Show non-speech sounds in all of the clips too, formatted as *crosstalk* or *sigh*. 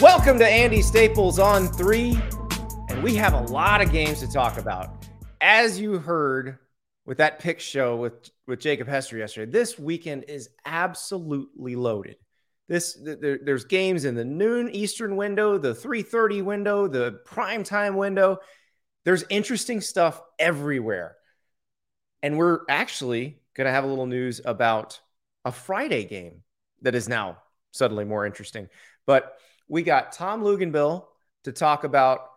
Welcome to Andy Staples on three. And we have a lot of games to talk about. As you heard with that pick show with, with Jacob Hester yesterday, this weekend is absolutely loaded. This there, there's games in the noon Eastern window, the 3:30 window, the prime time window. There's interesting stuff everywhere. And we're actually going to have a little news about a Friday game that is now suddenly more interesting. But we got Tom Luginbill to talk about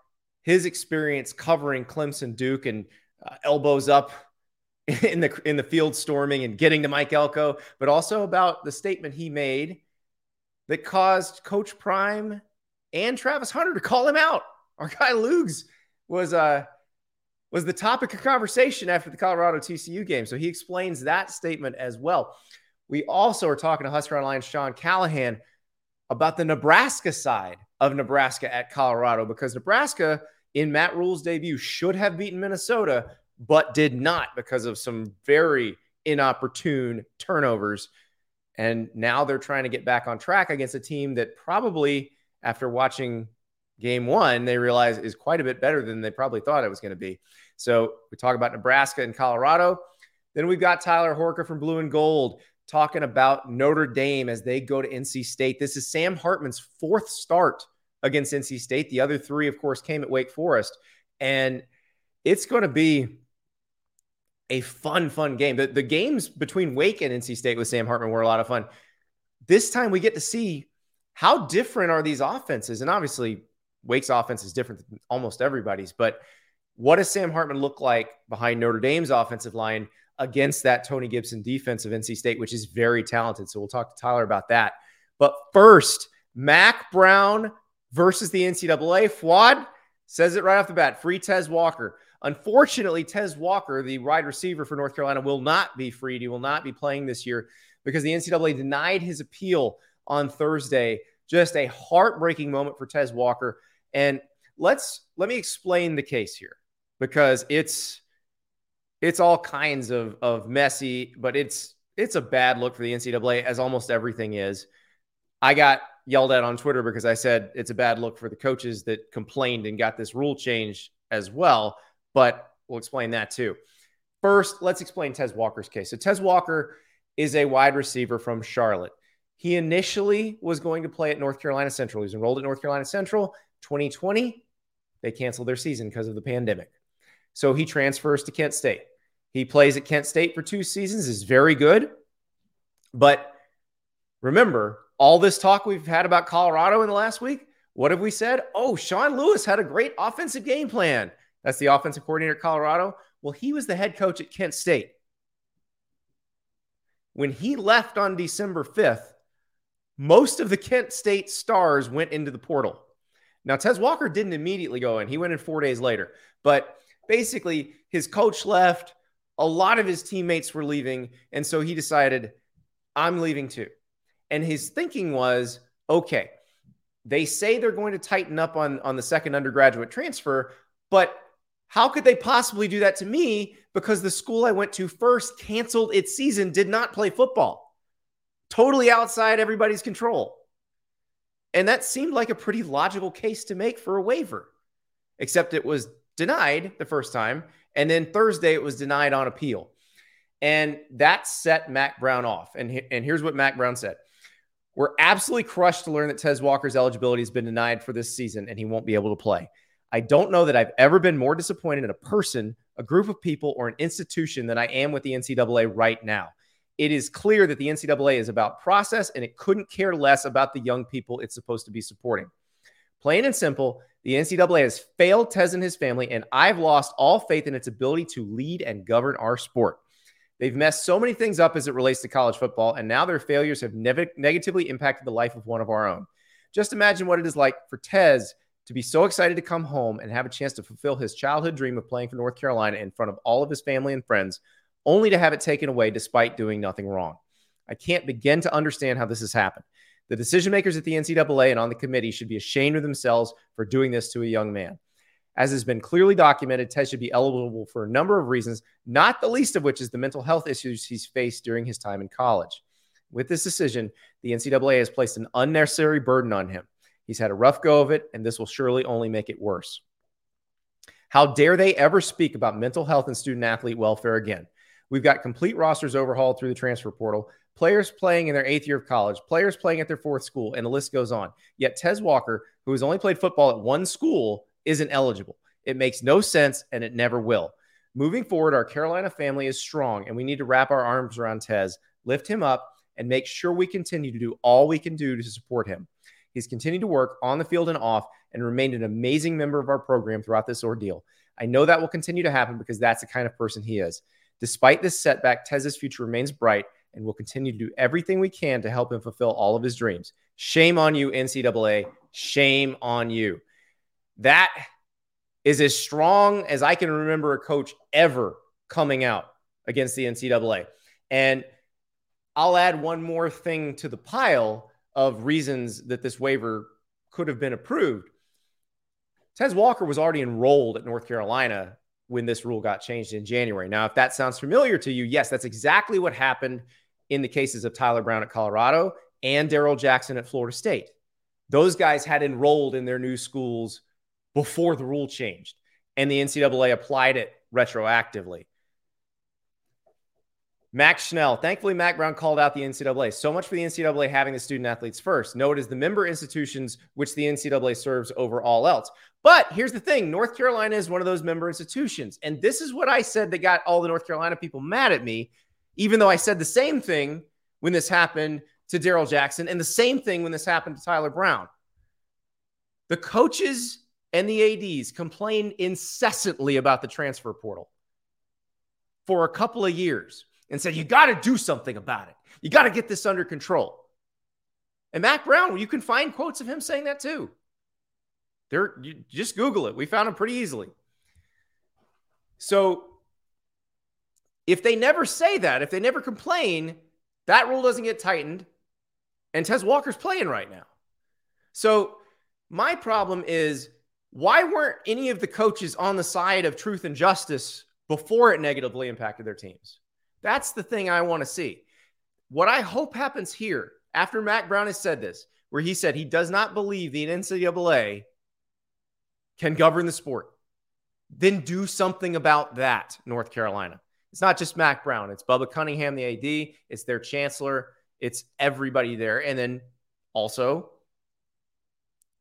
his experience covering Clemson Duke and uh, elbows up *laughs* in the in the field storming and getting to Mike Elko, but also about the statement he made that caused Coach Prime and Travis Hunter to call him out. Our guy Lugs was uh was the topic of conversation after the Colorado TCU game. So he explains that statement as well. We also are talking to Husker Online Sean Callahan about the Nebraska side of Nebraska at Colorado because Nebraska in Matt Rhule's debut should have beaten Minnesota, but did not because of some very inopportune turnovers. And now they're trying to get back on track against a team that probably, after watching game one, they realize is quite a bit better than they probably thought it was going to be. So we talk about Nebraska and Colorado. Then we've got Tyler Horka from Blue and Gold talking about Notre Dame as they go to NC State. This is Sam Hartman's fourth start against NC State. The other three, of course, came at Wake Forest. And it's going to be a fun, fun game. The, the games between Wake and NC State with Sam Hartman were a lot of fun. This time we get to see how different are these offenses. And obviously, Wake's offense is different than almost everybody's. But what does Sam Hartman look like behind Notre Dame's offensive line against that Tony Gibson defense of NC State, which is very talented? So we'll talk to Tyler about that. But first, Mack Brown versus the NCAA. Fuad says it right off the bat free Tez Walker. Unfortunately, Tez Walker, the wide receiver for North Carolina, will not be freed. He will not be playing this year because the NCAA denied his appeal on Thursday. Just a heartbreaking moment for Tez Walker. And let's let me explain the case here because it's it's all kinds of of messy, but it's it's a bad look for the NCAA as almost everything is. I got yelled at on Twitter because I said it's a bad look for the coaches that complained and got this rule change as well, but we'll explain that too. First, let's explain Tez Walker's case. So Tez Walker is a wide receiver from Charlotte. He initially was going to play at North Carolina Central. He was enrolled at North Carolina Central. 2020, they canceled their season because of the pandemic. So he transfers to Kent State. He plays at Kent State for two seasons, is very good. But remember, all this talk we've had about Colorado in the last week, what have we said? Oh, Sean Lewis had a great offensive game plan. That's the offensive coordinator at Colorado. Well, he was the head coach at Kent State. When he left on December 5th, most of the Kent State stars went into the portal. Now, Tez Walker didn't immediately go in, he went in four days later. But basically, his coach left, a lot of his teammates were leaving. And so he decided, I'm leaving too. And his thinking was okay, they say they're going to tighten up on, on the second undergraduate transfer, but how could they possibly do that to me? Because the school I went to first canceled its season, did not play football. Totally outside everybody's control. And that seemed like a pretty logical case to make for a waiver, except it was denied the first time. And then Thursday, it was denied on appeal. And that set Mack Brown off. And, and here's what Mack Brown said We're absolutely crushed to learn that Tez Walker's eligibility has been denied for this season and he won't be able to play. I don't know that I've ever been more disappointed in a person, a group of people, or an institution than I am with the NCAA right now it is clear that the NCAA is about process and it couldn't care less about the young people it's supposed to be supporting. Plain and simple, the NCAA has failed Tez and his family, and I've lost all faith in its ability to lead and govern our sport. They've messed so many things up as it relates to college football, and now their failures have nev- negatively impacted the life of one of our own. Just imagine what it is like for Tez to be so excited to come home and have a chance to fulfill his childhood dream of playing for North Carolina in front of all of his family and friends, only to have it taken away despite doing nothing wrong. I can't begin to understand how this has happened. The decision makers at the NCAA and on the committee should be ashamed of themselves for doing this to a young man. As has been clearly documented, Ted should be eligible for a number of reasons, not the least of which is the mental health issues he's faced during his time in college. With this decision, the NCAA has placed an unnecessary burden on him. He's had a rough go of it, and this will surely only make it worse. How dare they ever speak about mental health and student athlete welfare again? We've got complete rosters overhauled through the transfer portal, players playing in their eighth year of college, players playing at their fourth school, and the list goes on. Yet Tez Walker, who has only played football at one school, isn't eligible. It makes no sense and it never will. Moving forward, our Carolina family is strong and we need to wrap our arms around Tez, lift him up, and make sure we continue to do all we can do to support him. He's continued to work on the field and off and remained an amazing member of our program throughout this ordeal. I know that will continue to happen because that's the kind of person he is. Despite this setback, Tez's future remains bright and we'll continue to do everything we can to help him fulfill all of his dreams. Shame on you, NCAA. Shame on you. That is as strong as I can remember a coach ever coming out against the NCAA. And I'll add one more thing to the pile of reasons that this waiver could have been approved. Tez Walker was already enrolled at North Carolina when this rule got changed in January. Now, if that sounds familiar to you, yes, that's exactly what happened in the cases of Tyler Brown at Colorado and Darrell Jackson at Florida State. Those guys had enrolled in their new schools before the rule changed, and the NCAA applied it retroactively. Max Schnell. Thankfully, Mack Brown called out the NCAA. So much for the NCAA having the student athletes first. No, it is the member institutions which the NCAA serves over all else. But here's the thing North Carolina is one of those member institutions. And this is what I said that got all the North Carolina people mad at me, even though I said the same thing when this happened to Darrell Jackson and the same thing when this happened to Tyler Brown. The coaches and the ADs complained incessantly about the transfer portal for a couple of years and said, You got to do something about it. You got to get this under control. And Mack Brown, you can find quotes of him saying that too. There, just Google it. We found them pretty easily. So if they never say that, if they never complain, that rule doesn't get tightened. And Tez Walker's playing right now. So my problem is why weren't any of the coaches on the side of truth and justice before it negatively impacted their teams? That's the thing I want to see. What I hope happens here after Mack Brown has said this, where he said he does not believe the NCAA can govern the sport, then do something about that, North Carolina. It's not just Mack Brown, it's Bubba Cunningham, the AD, it's their chancellor, it's everybody there. And then also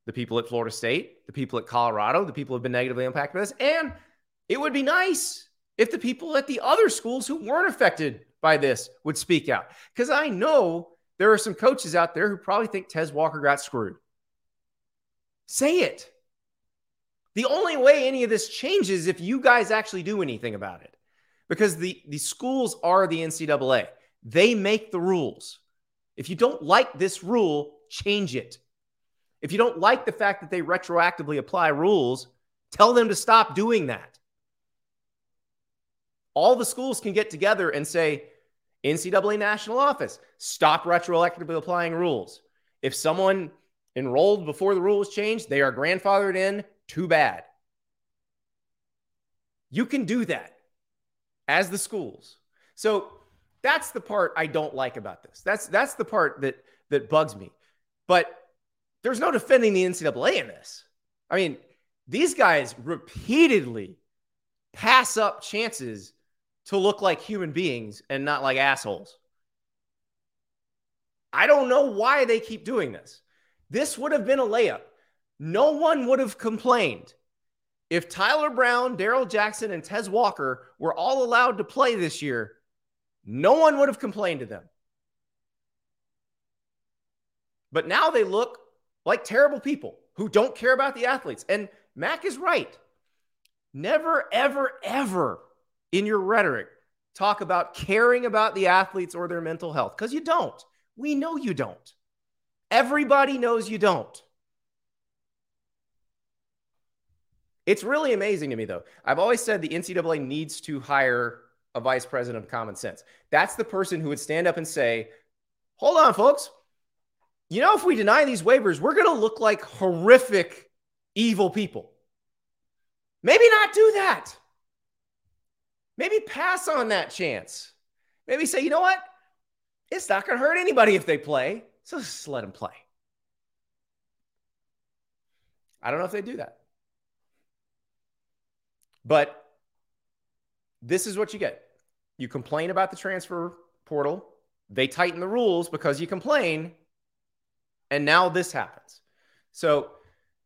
the people at Florida State, the people at Colorado, the people who have been negatively impacted by this. And it would be nice if the people at the other schools who weren't affected by this would speak out. Because I know there are some coaches out there who probably think Tez Walker got screwed. Say it. The only way any of this changes if you guys actually do anything about it. Because the, the schools are the NCAA. They make the rules. If you don't like this rule, change it. If you don't like the fact that they retroactively apply rules, tell them to stop doing that. All the schools can get together and say, NCAA national office, stop retroactively applying rules. If someone enrolled before the rules changed, they are grandfathered in, too bad. You can do that as the schools. So that's the part I don't like about this. That's that's the part that that bugs me. But there's no defending the NCAA in this. I mean, these guys repeatedly pass up chances to look like human beings and not like assholes. I don't know why they keep doing this. This would have been a layup. No one would have complained if Tyler Brown, Darrell Jackson, and Tez Walker were all allowed to play this year. No one would have complained to them. But now they look like terrible people who don't care about the athletes. And Mack is right. Never, ever, ever in your rhetoric talk about caring about the athletes or their mental health because you don't. We know you don't. Everybody knows you don't. It's really amazing to me, though. I've always said the NCAA needs to hire a vice president of common sense. That's the person who would stand up and say, Hold on, folks. You know, if we deny these waivers, we're going to look like horrific, evil people. Maybe not do that. Maybe pass on that chance. Maybe say, you know what? It's not going to hurt anybody if they play. So just let them play. I don't know if they do that. But this is what you get. You complain about the transfer portal, they tighten the rules because you complain, and now this happens. So,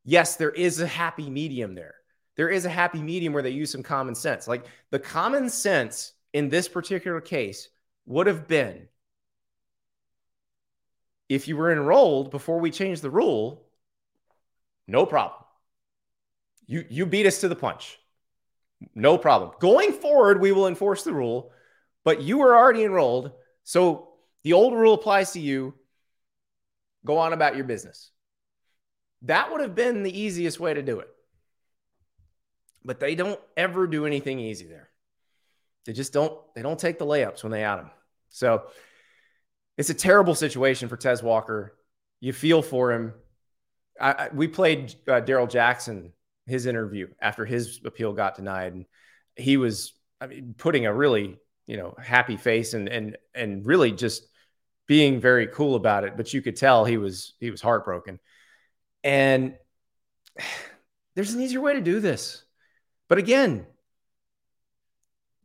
yes, there is a happy medium there. There is a happy medium where they use some common sense. Like the common sense in this particular case would have been if you were enrolled before we changed the rule, no problem. You you beat us to the punch. No problem. Going forward, we will enforce the rule, but you were already enrolled. So the old rule applies to you. Go on about your business. That would have been the easiest way to do it. But they don't ever do anything easy there. They just don't, they don't take the layups when they add them. So it's a terrible situation for Tez Walker. You feel for him. I, I, we played uh, Darrell Jackson his interview after his appeal got denied, and he was I mean, putting a really you know happy face and and and really just being very cool about it. But you could tell he was he was heartbroken. And *sighs* there's an easier way to do this. But again,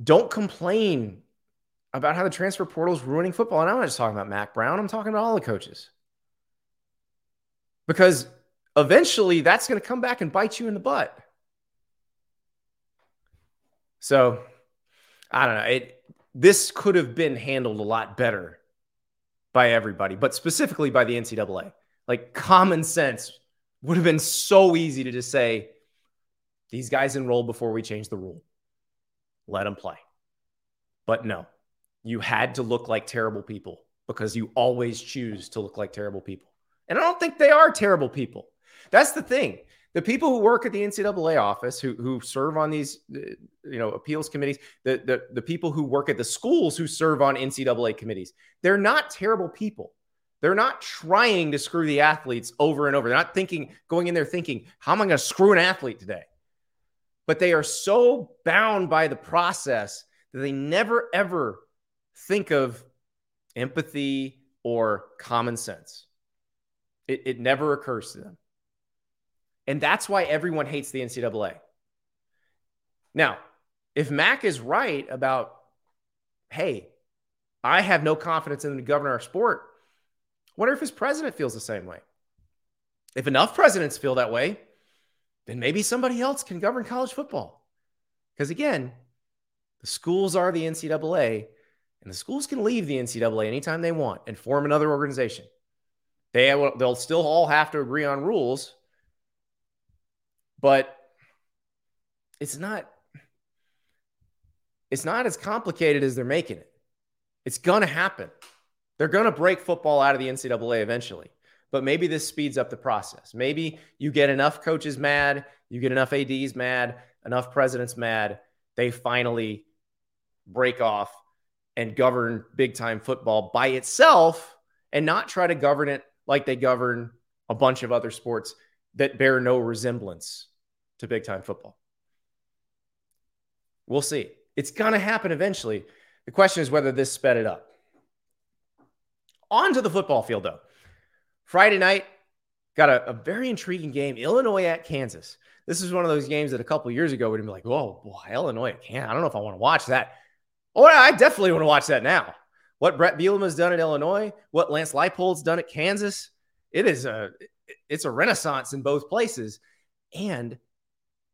don't complain about how the transfer portal is ruining football. And I'm not just talking about Mack Brown, I'm talking about all the coaches. Because eventually that's going to come back and bite you in the butt. So I don't know. It this could have been handled a lot better by everybody, but specifically by the NCAA. Like common sense would have been so easy to just say, these guys enrolled before we change the rule. Let them play. But no, you had to look like terrible people because you always choose to look like terrible people. And I don't think they are terrible people. That's the thing. The people who work at the NCAA office, who, who serve on these, uh, you know, appeals committees, the, the, the people who work at the schools who serve on NCAA committees, they're not terrible people. They're not trying to screw the athletes over and over. They're not thinking, going in there thinking, how am I going to screw an athlete today? But they are so bound by the process that they never, ever think of empathy or common sense. It, it never occurs to them. And that's why everyone hates the NCAA. Now, if Mack is right about, hey, I have no confidence in the governor of sport, wonder if his president feels the same way. If enough presidents feel that way, then maybe somebody else can govern college football. Because again, the schools are the NCAA, and the schools can leave the NCAA anytime they want and form another organization. They they'll still all have to agree on rules, but it's not it's not as complicated as they're making it. It's going to happen. They're going to break football out of the NCAA eventually. But maybe this speeds up the process. Maybe you get enough coaches mad, you get enough ADs mad, enough presidents mad, they finally break off and govern big time football by itself and not try to govern it like they govern a bunch of other sports that bear no resemblance to big time football. We'll see. It's going to happen eventually. The question is whether this sped it up. On to the football field, though. Friday night, got a, a very intriguing game Illinois at Kansas. This is one of those games that a couple years ago would be like, oh, boy, Illinois at Kansas. I don't know if I want to watch that. Oh, I definitely want to watch that now. What Bret Bielema's done at Illinois, what Lance Leipold's done at Kansas, it is a it's a renaissance in both places. And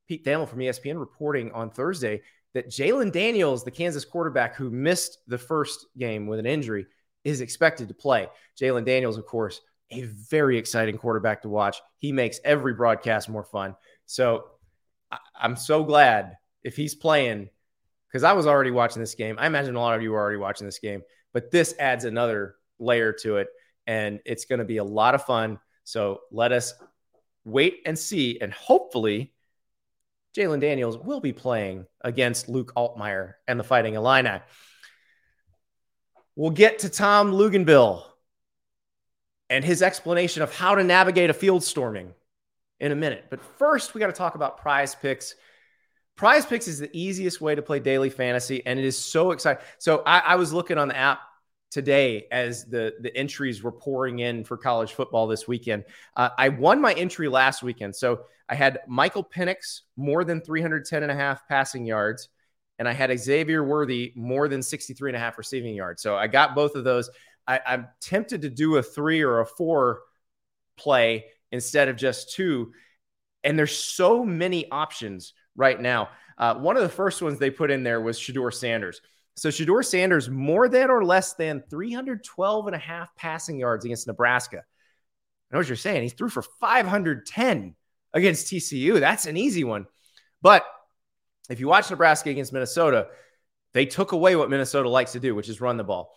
Pete Thamel from ESPN reporting on Thursday that Jalon Daniels, the Kansas quarterback who missed the first game with an injury, is expected to play. Jalon Daniels, of course, a very exciting quarterback to watch. He makes every broadcast more fun. So I'm so glad if he's playing because I was already watching this game. I imagine a lot of you are already watching this game, but this adds another layer to it, and it's going to be a lot of fun. So let us wait and see, and hopefully, Jalon Daniels will be playing against Luke Altmyer and the Fighting Illini. We'll get to Tom Luginbill and his explanation of how to navigate a field storming in a minute. But first, we got to talk about prize picks. Prize picks is the easiest way to play daily fantasy, and it is so exciting. So I, I was looking on the app today as the the entries were pouring in for college football this weekend. Uh, I won my entry last weekend. So I had Michael Penix more than 310 and a half passing yards, and I had Xavier Worthy more than 63 and a half receiving yards. So I got both of those. I, I'm tempted to do a three or a four play instead of just two. And there's so many options right now. Uh, one of the first ones they put in there was Shedeur Sanders. So Shedeur Sanders more than or less than 312 and a half passing yards against Nebraska. I know what you're saying. He threw for 510 against TCU. That's an easy one. But if you watch Nebraska against Minnesota, they took away what Minnesota likes to do, which is run the ball.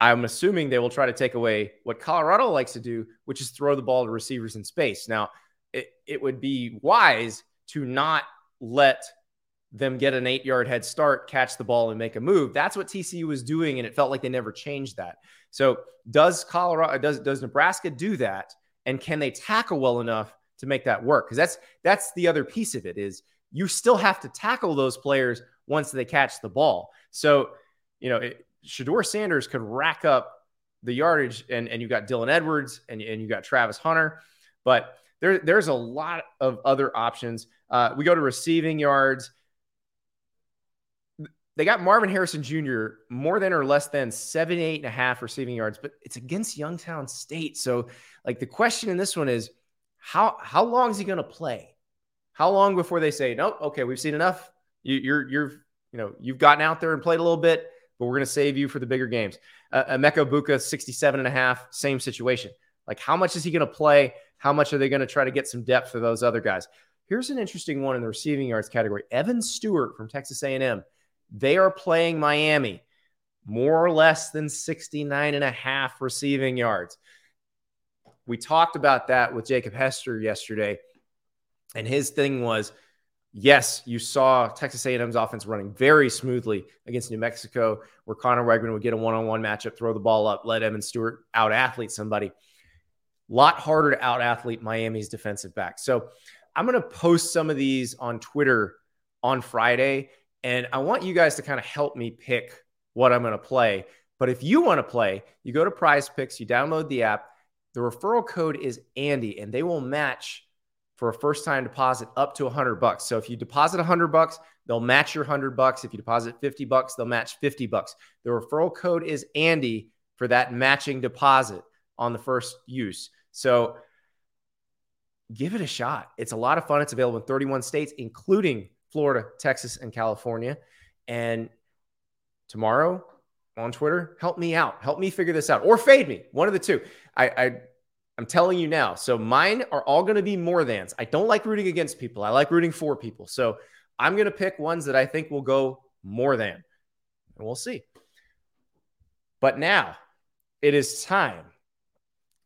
I'm assuming they will try to take away what Colorado likes to do, which is throw the ball to receivers in space. Now, it, it would be wise to not let them get an eight yard head start, catch the ball, and make a move. That's what TCU was doing, and it felt like they never changed that. So, does Colorado, does does Nebraska do that, and can they tackle well enough to make that work? Because that's that's the other piece of it is you still have to tackle those players once they catch the ball. So, you know, it, Shedeur Sanders could rack up the yardage, and and you got Dylan Edwards, and and you got Travis Hunter, but there there's a lot of other options. Uh, we go to receiving yards they got Marvin Harrison Jr. more than or less than 78 and a half receiving yards, but it's against Youngstown State. So, like the question in this one is how how long is he going to play? How long before they say, nope, okay, we've seen enough. You, you're you're you know you've gotten out there and played a little bit, but we're going to save you for the bigger games. Uh, Emeka Egbuka, 67 and a half, same situation. Like how much is he going to play? How much are they going to try to get some depth for those other guys? Here's an interesting one in the receiving yards category. Evan Stewart from Texas A&M they are playing Miami more or less than 69 and a half receiving yards. We talked about that with Jacob Hester yesterday. And his thing was, yes, you saw Texas A&M's offense running very smoothly against New Mexico, where Conner Weigman would get a one-on-one matchup, throw the ball up, let Evan Stewart out athlete somebody. Lot harder to out athlete Miami's defensive back. So I'm going to post some of these on Twitter on Friday and I want you guys to kind of help me pick what I'm going to play. But if you want to play, you go to Prize Picks, you download the app. The referral code is Andy, and they will match for a first time deposit up to 100 bucks. So if you deposit 100 bucks, they'll match your 100 bucks. If you deposit 50 bucks, they'll match 50 bucks. The referral code is Andy for that matching deposit on the first use. So give it a shot. It's a lot of fun. It's available in 31 states, including Florida, Texas, and California. And tomorrow on Twitter, help me out. Help me figure this out or fade me. One of the two. I, I I'm telling you now. So mine are all going to be more thans. I don't like rooting against people. I like rooting for people. So I'm going to pick ones that I think will go more than. And we'll see. But now it is time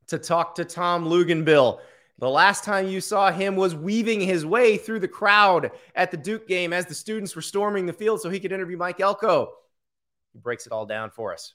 to talk to Tom Luginbill. The last time you saw him was weaving his way through the crowd at the Duke game as the students were storming the field so he could interview Mike Elko. He breaks it all down for us.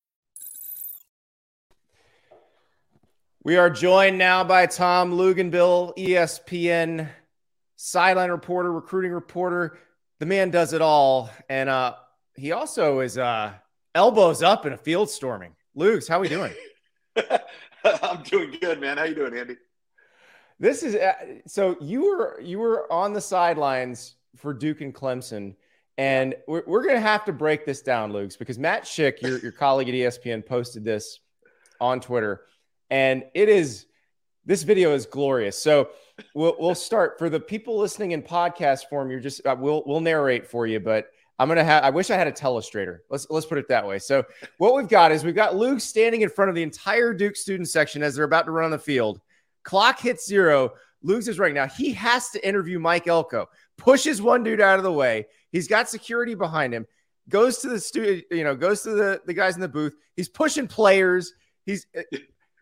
We are joined now by Tom Luginbill, ESPN sideline reporter, recruiting reporter. The man does it all, and uh, he also is uh, elbows up in a field storming. Lugs, how are we doing? *laughs* I'm doing good, man. How you doing, Andy? This is uh, so you were you were on the sidelines for Duke and Clemson, And we're, we're going to have to break this down, Lugs, because Matt Schick, your, your colleague at ESPN, posted this on Twitter. And it is, this video is glorious. So we'll, we'll start for the people listening in podcast form. You're just, uh, we'll, we'll narrate for you, but I'm to have, I wish I had a telestrator. Let's, let's put it that way. So what we've got is we've got Luke standing in front of the entire Duke student section as they're about to run on the field. Clock hits zero. Lugs is right now. He has to interview Mike Elko, pushes one dude out of the way. He's got security behind him. Goes to the studio, you know, goes to the, the guys in the booth. He's pushing players. He's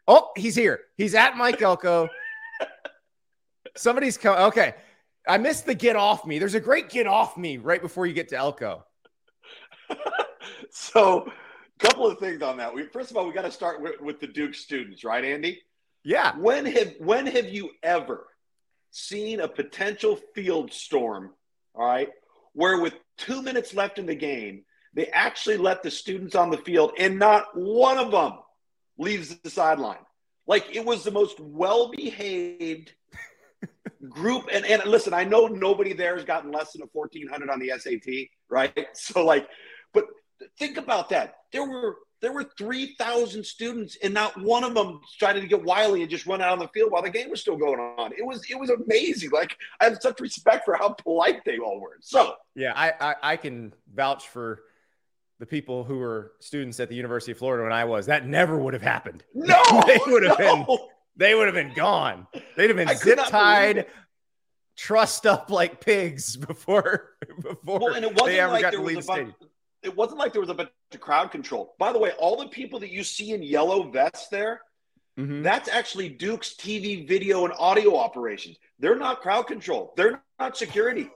oh, he's here. He's at Mike Elko. Somebody's coming. Okay. I missed the get off me. There's a great get off me right before you get to Elko. *laughs* so, a couple of things on that. We, first of all, we got to start with, with the Duke students, right, Andy? Yeah. When have when have you ever seen a potential field storm, all right, where with two minutes left in the game, they actually let the students on the field and not one of them leaves the sideline. Like it was the most well behaved *laughs* group. And, and listen, I know nobody there has gotten less than a 1400 on the SAT, right? *laughs* So, like, but think about that. There were there were 3,000 students, and not one of them tried to get wily and just run out on the field while the game was still going on. It was it was amazing. Like I have such respect for how polite they all were. So yeah, I I, I can vouch for the people who were students at the University of Florida when I was. That never would have happened. *laughs* No, *laughs* they would have no. been they would have been gone. They'd have been zip tied, trussed up like pigs *laughs* before before well, and it wasn't they ever like got there to leave was the a stadium. bunch, it wasn't like there was a bunch of crowd control. By the way, all the people that you see in yellow vests there, Mhm. that's actually Duke's TV, video, and audio operations. They're not crowd control. They're not security.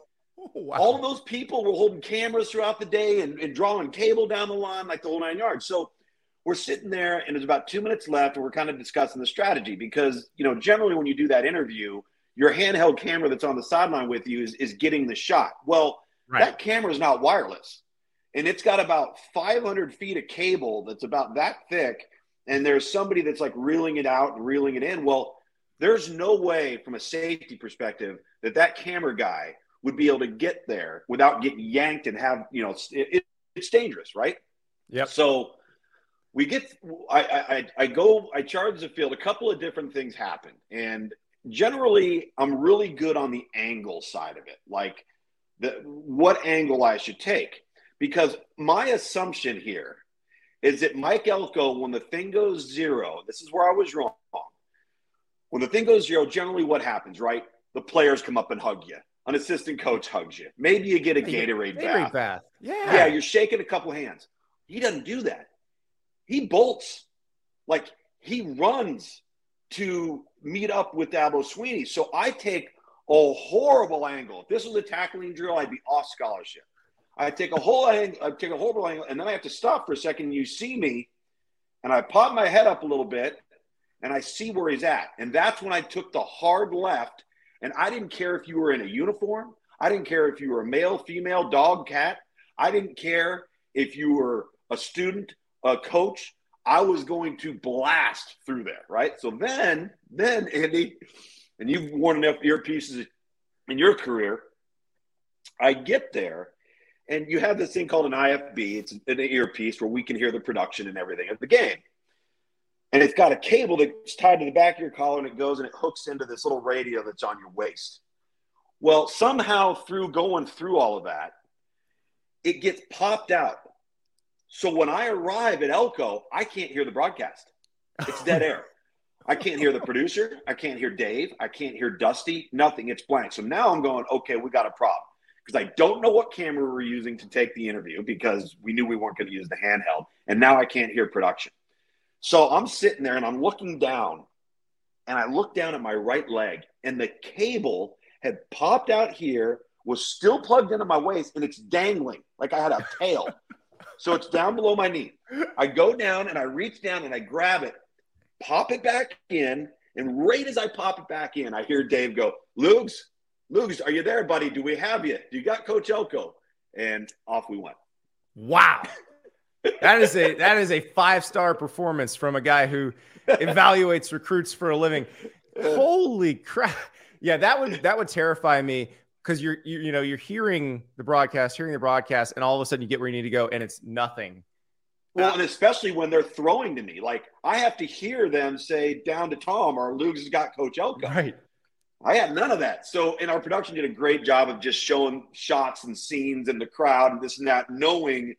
*laughs* Wow. All of those people were holding cameras throughout the day and, and drawing cable down the line, like the whole nine yards. So we're sitting there, and there's about two minutes left, and we're kind of discussing the strategy because you know generally when you do that interview, your handheld camera that's on the sideline with you is, is getting the shot. Well, Right. that camera is not wireless, and it's got about 500 feet of cable that's about that thick, and there's somebody that's like reeling it out and reeling it in. Well, there's no way from a safety perspective that that camera guy would be able to get there without getting yanked and have you know it's, it, it's dangerous, right? Yeah. So we get I, I I go I charge the field. A couple of different things happen, and generally I'm really good on the angle side of it, like the what angle I should take, because my assumption here is that Mike Elko, when the thing goes zero, this is where I was wrong. When the thing goes zero, generally what happens, right? The players come up and hug you. An assistant coach hugs you. Maybe you get a Gatorade, Gatorade bath. bath. Yeah. Yeah, you're shaking a couple hands. He doesn't do that. He bolts. Like he runs to meet up with Dabo Swinney. So I take a horrible angle. If this was a tackling drill, I'd be off scholarship. I take a whole angle, I take a horrible angle, and then I have to stop for a second. You see me, and I pop my head up a little bit, and I see where he's at. And that's when I took the hard left. And I didn't care if you were in a uniform. I didn't care if you were a male, female, dog, cat. I didn't care if you were a student, a coach. I was going to blast through there, right? So then, then Andy, and you've worn enough earpieces in your career. I get there, and you have this thing called an IFB. It's an earpiece where we can hear the production and everything of the game. And it's got a cable that's tied to the back of your collar, and it goes and it hooks into this little radio that's on your waist. Well, somehow through going through all of that, it gets popped out. So when I arrive at Elko, I can't hear the broadcast. It's dead air. I can't hear the producer. I can't hear Dave. I can't hear Dusty. Nothing. It's blank. So now I'm going, okay, we got a problem because I don't know what camera we're using to take the interview because we knew we weren't going to use the handheld. And now I can't hear production. So I'm sitting there and I'm looking down and I look down at my right leg and the cable had popped out here, was still plugged into my waist, and it's dangling like I had a tail. so it's down below my knee. I go down and I reach down and I grab it, pop it back in, and right as I pop it back in, I hear Dave go, Lugs, Lugs, are you there, buddy? Do we have you? Do you got Coach Elko? And off we went. Wow. That is a that is a five star performance from a guy who evaluates recruits for a living. Holy crap! Yeah, that would that would terrify me. because you're you, you know you're hearing the broadcast, hearing the broadcast, and all of a sudden you get where you need to go, and it's nothing. Well, and especially when they're throwing to me, like I have to hear them say down to Tom or Lugs has got Coach Elko. Right. I had none of that. So, and our production did a great job of just showing shots and scenes and the crowd and this and that, knowing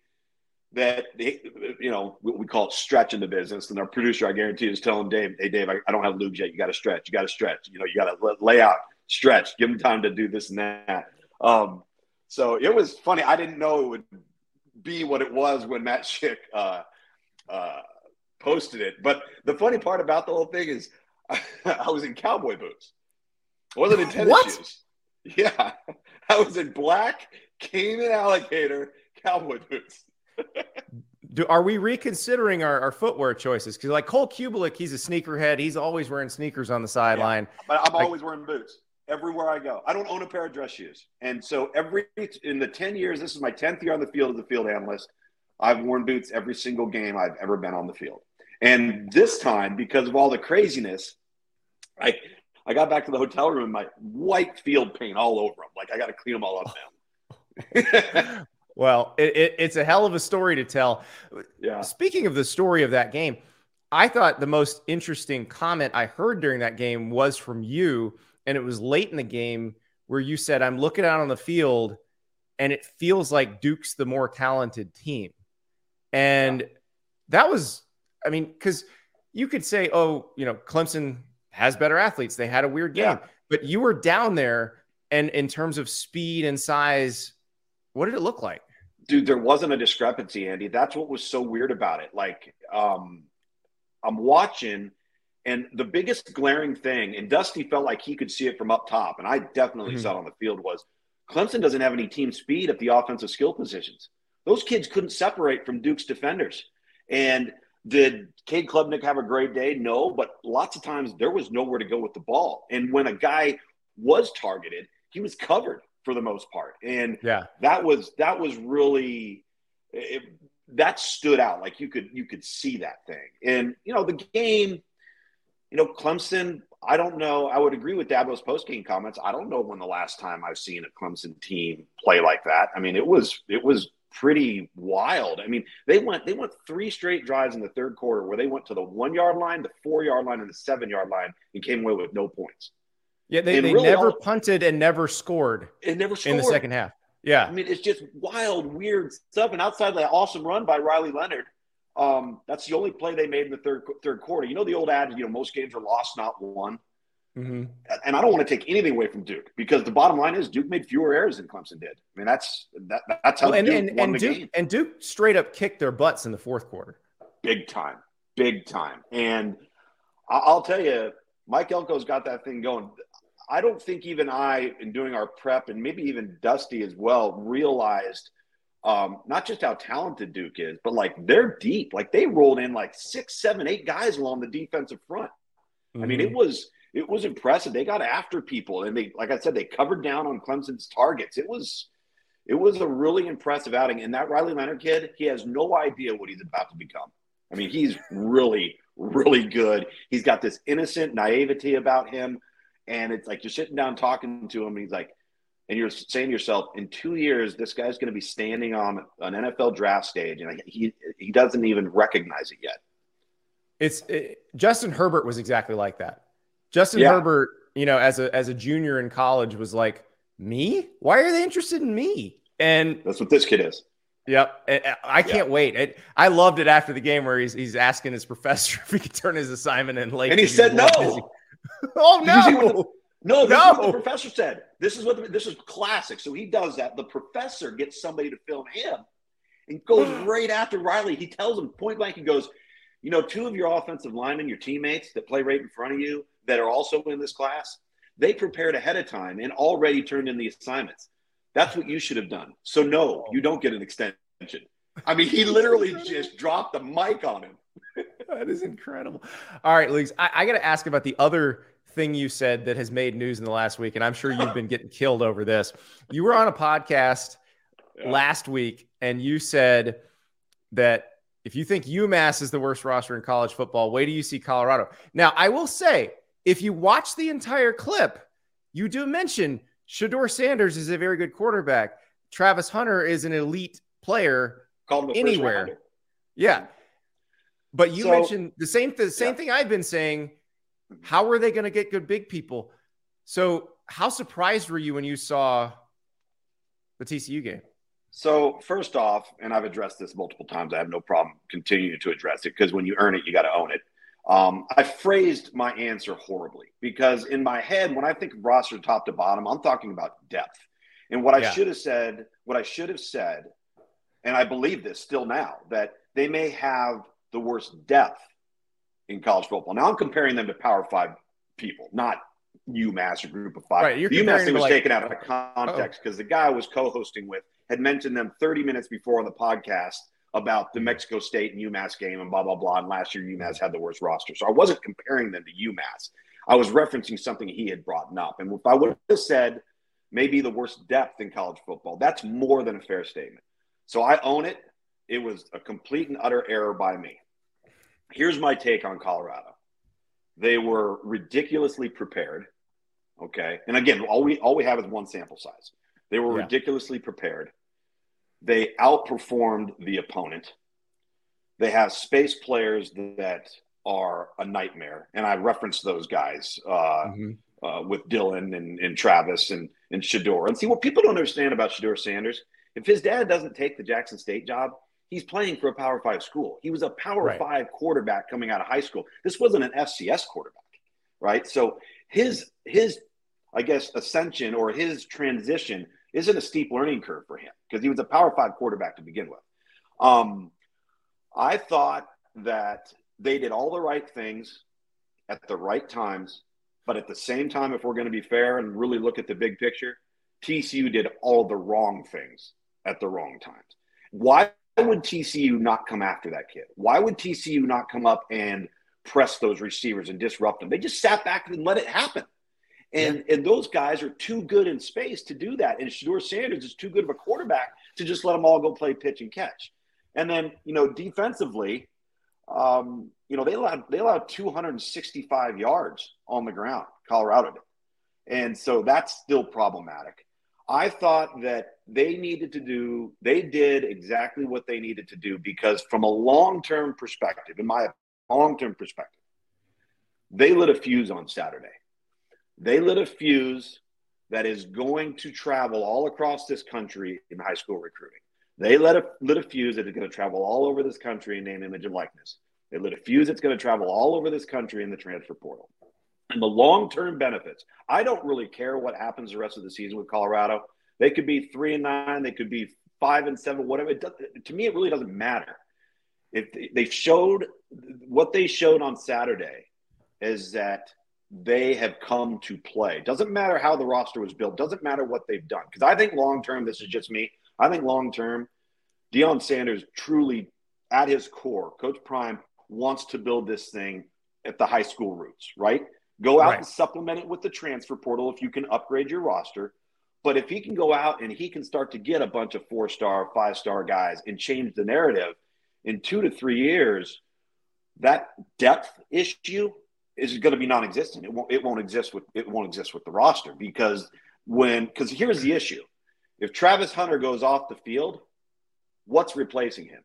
that they, you know, we call it stretch in the business. And our producer, I guarantee, is telling Dave, "Hey, Dave, I, I don't have Lugs yet. You got to stretch. You got to stretch. You know, you got to lay out, stretch. Give them time to do this and that." Um, so it was funny. I didn't know it would be what it was when Matt Schick *laughs* uh, uh, posted it. But the funny part about the whole thing is, *laughs* I was in cowboy boots. I wasn't in tennis what? shoes. *laughs* Yeah, I was in black Cayman alligator cowboy boots. Do, are we reconsidering our, our footwear choices? Because like Cole Cubelic, he's a sneakerhead. He's always wearing sneakers on the sideline. Yeah, but I'm like, always wearing boots everywhere I go. I don't own a pair of dress shoes, and so every in the ten years, this is my tenth year on the field as a field analyst. I've worn boots every single game I've ever been on the field, and this time because of all the craziness, I I got back to the hotel room, and my white field paint all over them. Like I got to clean them all up now. *laughs* Well, it, it, it's a hell of a story to tell. Yeah. Speaking of the story of that game, I thought the most interesting comment I heard during that game was from you, and it was late in the game where you said, "I'm looking out on the field, and it feels like Duke's the more talented team," and yeah. that was, I mean, because you could say, "Oh, you know, Clemson has better athletes; they had a weird game," yeah. but you were down there, and in terms of speed and size what did it look like? Dude, there wasn't a discrepancy, Andy. That's what was so weird about it. Like, um, I'm watching, and the biggest glaring thing, and Dusty felt like he could see it from up top, and I definitely mm-hmm. saw it on the field, was Clemson doesn't have any team speed at the offensive skill positions. Those kids couldn't separate from Duke's defenders. And did Cade Klubnik have a great day? No, but lots of times there was nowhere to go with the ball. And when a guy was targeted, he was covered for the most part. And yeah, that was that was really it, that stood out. Like you could you could see that thing. And you know the game, you know Clemson. I don't know. I would agree with Dabo's post game comments. I don't know when the last time I've seen a Clemson team play like that. I mean, it was it was pretty wild. I mean, they went they went three straight drives in the third quarter where they went to the one yard line, the four yard line, and the seven yard line and came away with no points. Yeah, they, they really never all, punted and never scored. It never scored in the second half. Yeah, I mean it's just wild, weird stuff. And outside that awesome run by Riley Leonard, um, that's the only play they made in the third third quarter. You know the old adage, you know most games are lost, not won. Mm-hmm. And I don't want to take anything away from Duke because the bottom line is Duke made fewer errors than Clemson did. I mean that's that, that's how well, and, Duke and, won and the Duke, game. And Duke straight up kicked their butts in the fourth quarter, big time, big time. And I'll tell you, Mike Elko's got that thing going. I don't think even I, in doing our prep, and maybe even Dusty as well, realized um, not just how talented Duke is, but like they're deep. Like they rolled in like six, seven, eight guys along the defensive front. Mm-hmm. I mean, it mm-hmm. was it was impressive. They got after people, and they, like I said, they covered down on Clemson's targets. It was it was a really impressive outing. And that Riley Leonard kid, he has no idea what he's about to become. I mean, he's really, really good. He's got this innocent naivety about him. And it's like you're sitting down talking to him, and he's like, and you're saying to yourself, in two years, this guy's going to be standing on an NFL draft stage, and he he doesn't even recognize it yet. It's it, Justin Herbert was exactly like that. Justin yeah. Herbert, you know, as a as a junior in college, was like, me? Why are they interested in me? And that's what this kid is. Yep, I can't wait. It, I loved it after the game where he's he's asking his *laughs* professor if he could turn his assignment in late, and he said no. *laughs* oh no! no, this no. is what the professor said. This is what the, this is classic. So he does that. The professor gets somebody to film him and goes *gasps* right after Riley. He tells him point blank. He goes, you know, two of your offensive linemen, your teammates that play right in front of you, that are also in this class, they prepared ahead of time and already turned in the assignments. That's what you should have done. So no, you oh. don't get an extension. I mean, he literally just dropped the mic on him. *laughs* that is incredible. All right, Lugs, I, I got to ask about the other thing you said that has made news in the last week, and I'm sure you've been getting killed over this. You were on a podcast yeah. last week, and you said that if you think UMass is the worst roster in college football, wait till you see Colorado. Now, I will say, if you watch the entire clip, you do mention Shedeur Sanders is a very good quarterback. Travis Hunter is an elite player anywhere. Yeah. But you so, mentioned the same the same yeah. thing I've been saying. How are they going to get good big people? So, how surprised were you when you saw the TCU game? So, first off, and I've addressed this multiple times, I have no problem continuing to address it because when you earn it, you got to own it. Um, I phrased my answer horribly because in my head, when I think of roster top to bottom, I'm talking about depth. And what yeah. I should have said, what I should have said, and I believe this still now, that they may have the worst depth in college football. Now I'm comparing them to Power Five people, not UMass or Group of Five. Right, the UMass thing was like, taken out of context because the guy I was co-hosting with had mentioned them 30 minutes before on the podcast about the Mexico State and UMass game and blah blah blah. And last year UMass had the worst roster, so I wasn't comparing them to UMass. I was referencing something he had brought up, and if I would have said maybe the worst depth in college football, that's more than a fair statement. So I own it. It was a complete and utter error by me. Here's my take on Colorado. They were ridiculously prepared. Okay. And again, all we all we have is one sample size. They were yeah. ridiculously prepared. They outperformed the opponent. They have space players that are a nightmare. And I referenced those guys uh, mm-hmm. uh, with Dylan and, and Travis and, and Shedeur. And see, what people don't understand about Shedeur Sanders, if his dad doesn't take the Jackson State job, he's playing for a Power Five school. He was a Power right. Five quarterback coming out of high school. This wasn't an FCS quarterback, right? So his his I guess ascension or his transition isn't a steep learning curve for him because he was a Power Five quarterback to begin with. Um, I thought that they did all the right things at the right times, but at the same time, if we're going to be fair and really look at the big picture, TCU did all the wrong things at the wrong times. Why would TCU not come after that kid? Why would TCU not come up and press those receivers and disrupt them? They just sat back and let it happen. And, yeah. and those guys are too good in space to do that. And Shedeur Sanders is too good of a quarterback to just let them all go play pitch and catch. And then, you know, defensively, um, you know, they allowed they allowed 265 yards on the ground, Colorado did. And so that's still problematic. I thought that they needed to do, they did exactly what they needed to do because, from a long term perspective, in my long term perspective, they lit a fuse on Saturday. They lit a fuse that is going to travel all across this country in high school recruiting. They lit a, lit a fuse that is going to travel all over this country in name, image, and likeness. They lit a fuse that's going to travel all over this country in the transfer portal. And the long term benefits, I don't really care what happens the rest of the season with Colorado. They could be three and nine, they could be five and seven, whatever. It does, to me, it really doesn't matter. If they showed what they showed on Saturday is that they have come to play. Doesn't matter how the roster was built. Doesn't matter what they've done. Because I think long term, this is just me. I think long term, Deion Sanders truly, at his core, Coach Prime wants to build this thing at the high school roots. Right? Go out right. and supplement it with the transfer portal if you can upgrade your roster. But if he can go out and he can start to get a bunch of four star, five star guys and change the narrative in two to three years, that depth issue is going to be non-existent. It won't. It won't exist with. It won't exist with the roster because when because here's the issue: if Travis Hunter goes off the field, what's replacing him?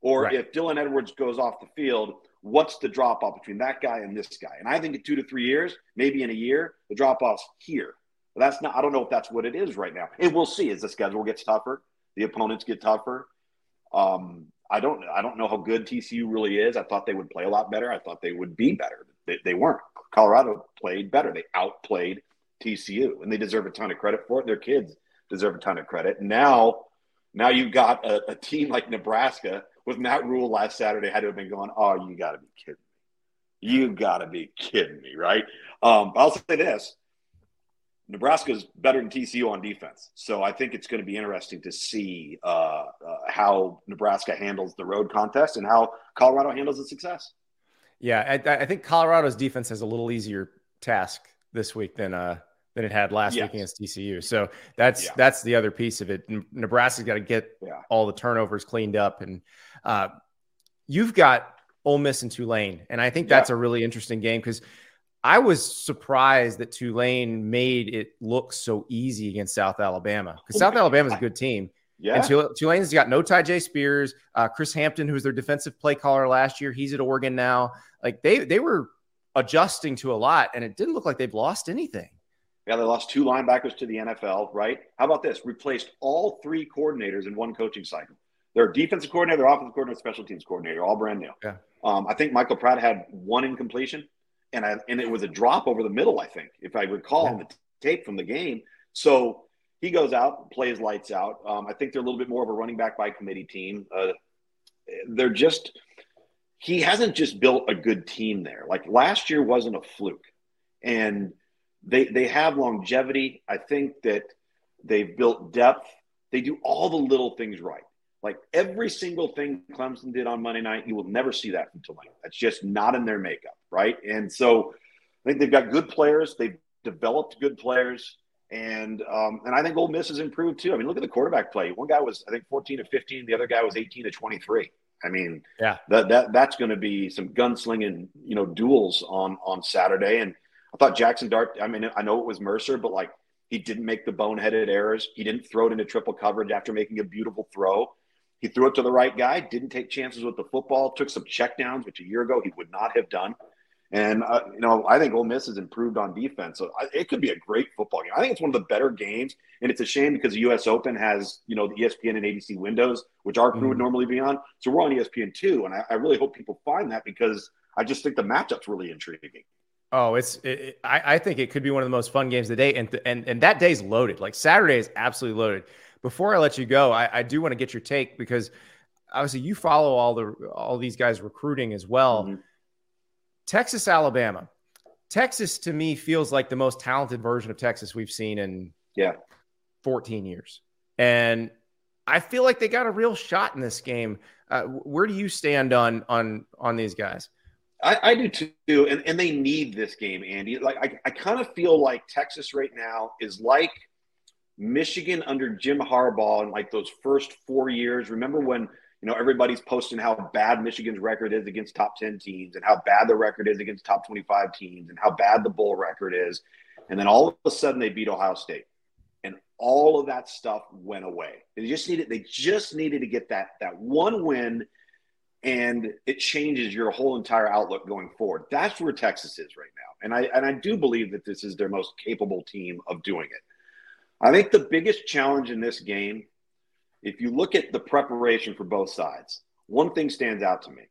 Or right. if Dylan Edwards goes off the field, what's the drop off between that guy and this guy? And I think in two to three years, maybe in a year, the drop off's here. But that's not. I don't know if that's what it is right now. And we'll see as the schedule gets tougher, the opponents get tougher. Um, I don't. I don't know how good TCU really is. I thought they would play a lot better. I thought they would be better. They, they weren't. Colorado played better. They outplayed TCU, and they deserve a ton of credit for it. Their kids deserve a ton of credit. Now, now you've got a, a team like Nebraska with Matt Rhule last Saturday had to have been going, "Oh, you got to be kidding me! You got to be kidding me!" Right? Um, I'll say this: Nebraska is better than TCU on defense, so I think it's going to be interesting to see uh, uh, how Nebraska handles the road contest and how Colorado handles the success. Yeah, I, I, think Colorado's defense has a little easier task this week than uh than it had last yes. week against TCU. So that's yeah. that's the other piece of it. Nebraska's got to get yeah. all the turnovers cleaned up, and uh, you've got Ole Miss and Tulane, and I think that's yeah. a really interesting game because I was surprised that Tulane made it look so easy against South Alabama because South Alabama is a good team. Yeah. And Tulane's got no Tyjae Spears, uh, Chris Hampton, who was their defensive play caller last year. He's at Oregon now. Like they they were adjusting to a lot, and it didn't look like they've lost anything. Yeah, they lost two linebackers to the NFL, right? How about this? Replaced all three coordinators in one coaching cycle. Their defensive coordinator, their offensive coordinator, special teams coordinator, all brand new. Yeah. Um, I think Michael Pratt had one incompletion, and I, and it was a drop over the middle. I think, if I recall yeah. the tape from the game. So he goes out, plays lights out. Um, I think they're a little bit more of a running back by committee team. Uh, they're just he hasn't just built a good team there. Like last year wasn't a fluke, and they they have longevity. I think that they've built depth. They do all the little things right. Like every single thing Clemson did on Monday night, you will never see that from Tulane. That's just not in their makeup, right? And so I think they've got good players. They've developed good players. And um, and I think Ole Miss has improved too. I mean, look at the quarterback play. One guy was I think 14 to 15. The other guy was 18 to 23. I mean, yeah, that that that's going to be some gunslinging, you know, duels on on Saturday. And I thought Jackson Dart. I mean, I know it was Mercer, but like he didn't make the boneheaded errors. He didn't throw it into triple coverage after making a beautiful throw. He threw it to the right guy. Didn't take chances with the football. Took some checkdowns, which a year ago he would not have done. And uh, you know, I think Ole Miss has improved on defense, so I, it could be a great football game. I think it's one of the better games, and it's a shame because the U.S. Open has you know the ESPN and ABC windows, which our crew mm-hmm. would normally be on. So we're on ESPN too, and I, I, really hope people find that because I just think the matchup's really intriguing. Oh, it's it, it, I, I think it could be one of the most fun games of the day, and and and that day's loaded. Like Saturday is absolutely loaded. Before I let you go, I, I do want to get your take because obviously you follow all the all these guys recruiting as well. Mm-hmm Texas, Alabama. Texas to me feels like the most talented version of Texas we've seen in yeah 14 years. And I feel like they got a real shot in this game. Uh, where do you stand on on on these guys? I, I do too, and, and they need this game, Andy. Like I, I kind of feel like Texas right now is like Michigan under Jim Harbaugh in like those first four years. Remember when you know, everybody's posting how bad Michigan's record is against top 10 teams and how bad the record is against top 25 teams and how bad the bowl record is. And then all of a sudden they beat Ohio State. And all of that stuff went away. They just needed they just needed to get that that one win and it changes your whole entire outlook going forward. That's where Texas is right now. And I and I do believe that this is their most capable team of doing it. I think the biggest challenge in this game if you look at the preparation for both sides, one thing stands out to me.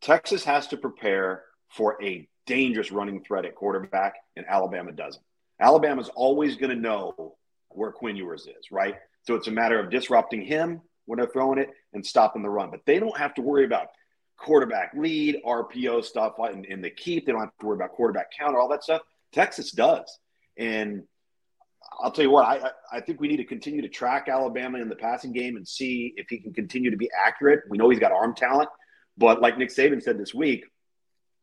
Texas has to prepare for a dangerous running threat at quarterback, and Alabama doesn't. Alabama's always going to know where Quinn Ewers is, right? So it's a matter of disrupting him when they're throwing it and stopping the run. But they don't have to worry about quarterback lead, RPO stuff, and, and the keep. They don't have to worry about quarterback counter, all that stuff. Texas does. And I'll tell you what, I, I think we need to continue to track Alabama in the passing game and see if he can continue to be accurate. We know he's got arm talent, but like Nick Saban said this week,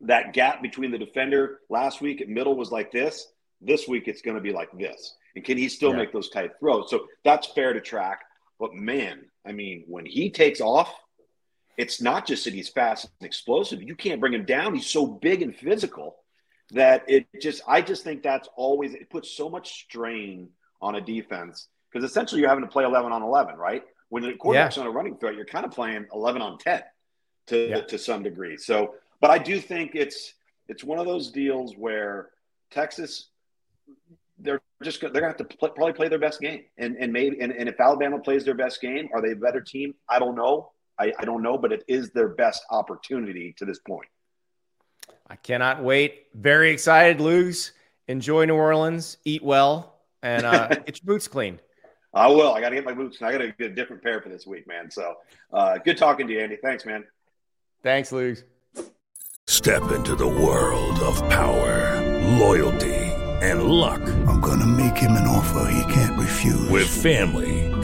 that gap between the defender last week at middle was like this. This week it's going to be like this. And can he still yeah. make those tight throws? So that's fair to track. But man, I mean, when he takes off, it's not just that he's fast and explosive. You can't bring him down. He's so big and physical that it just I just think that's always it puts so much strain on a defense because essentially you're having to play 11 on 11, right? When the quarterback's yeah. on a running threat, you're kind of playing 11 on 10 to yeah. to some degree. So, but I do think it's it's one of those deals where Texas they're just they're gonna have to play, probably play their best game, and and maybe and, and if Alabama plays their best game, are they a better team? I don't know. I, I don't know, but it is their best opportunity to this point. I cannot wait. Very excited, Lugs. Enjoy New Orleans. Eat well, and uh, *laughs* get your boots clean. I will. I got to get my boots. And I got to get a different pair for this week, man. So uh, good talking to you, Andy. Thanks, man. Thanks, Lugs. Step into the world of power, loyalty, and luck. I'm going to make him an offer he can't refuse. With family,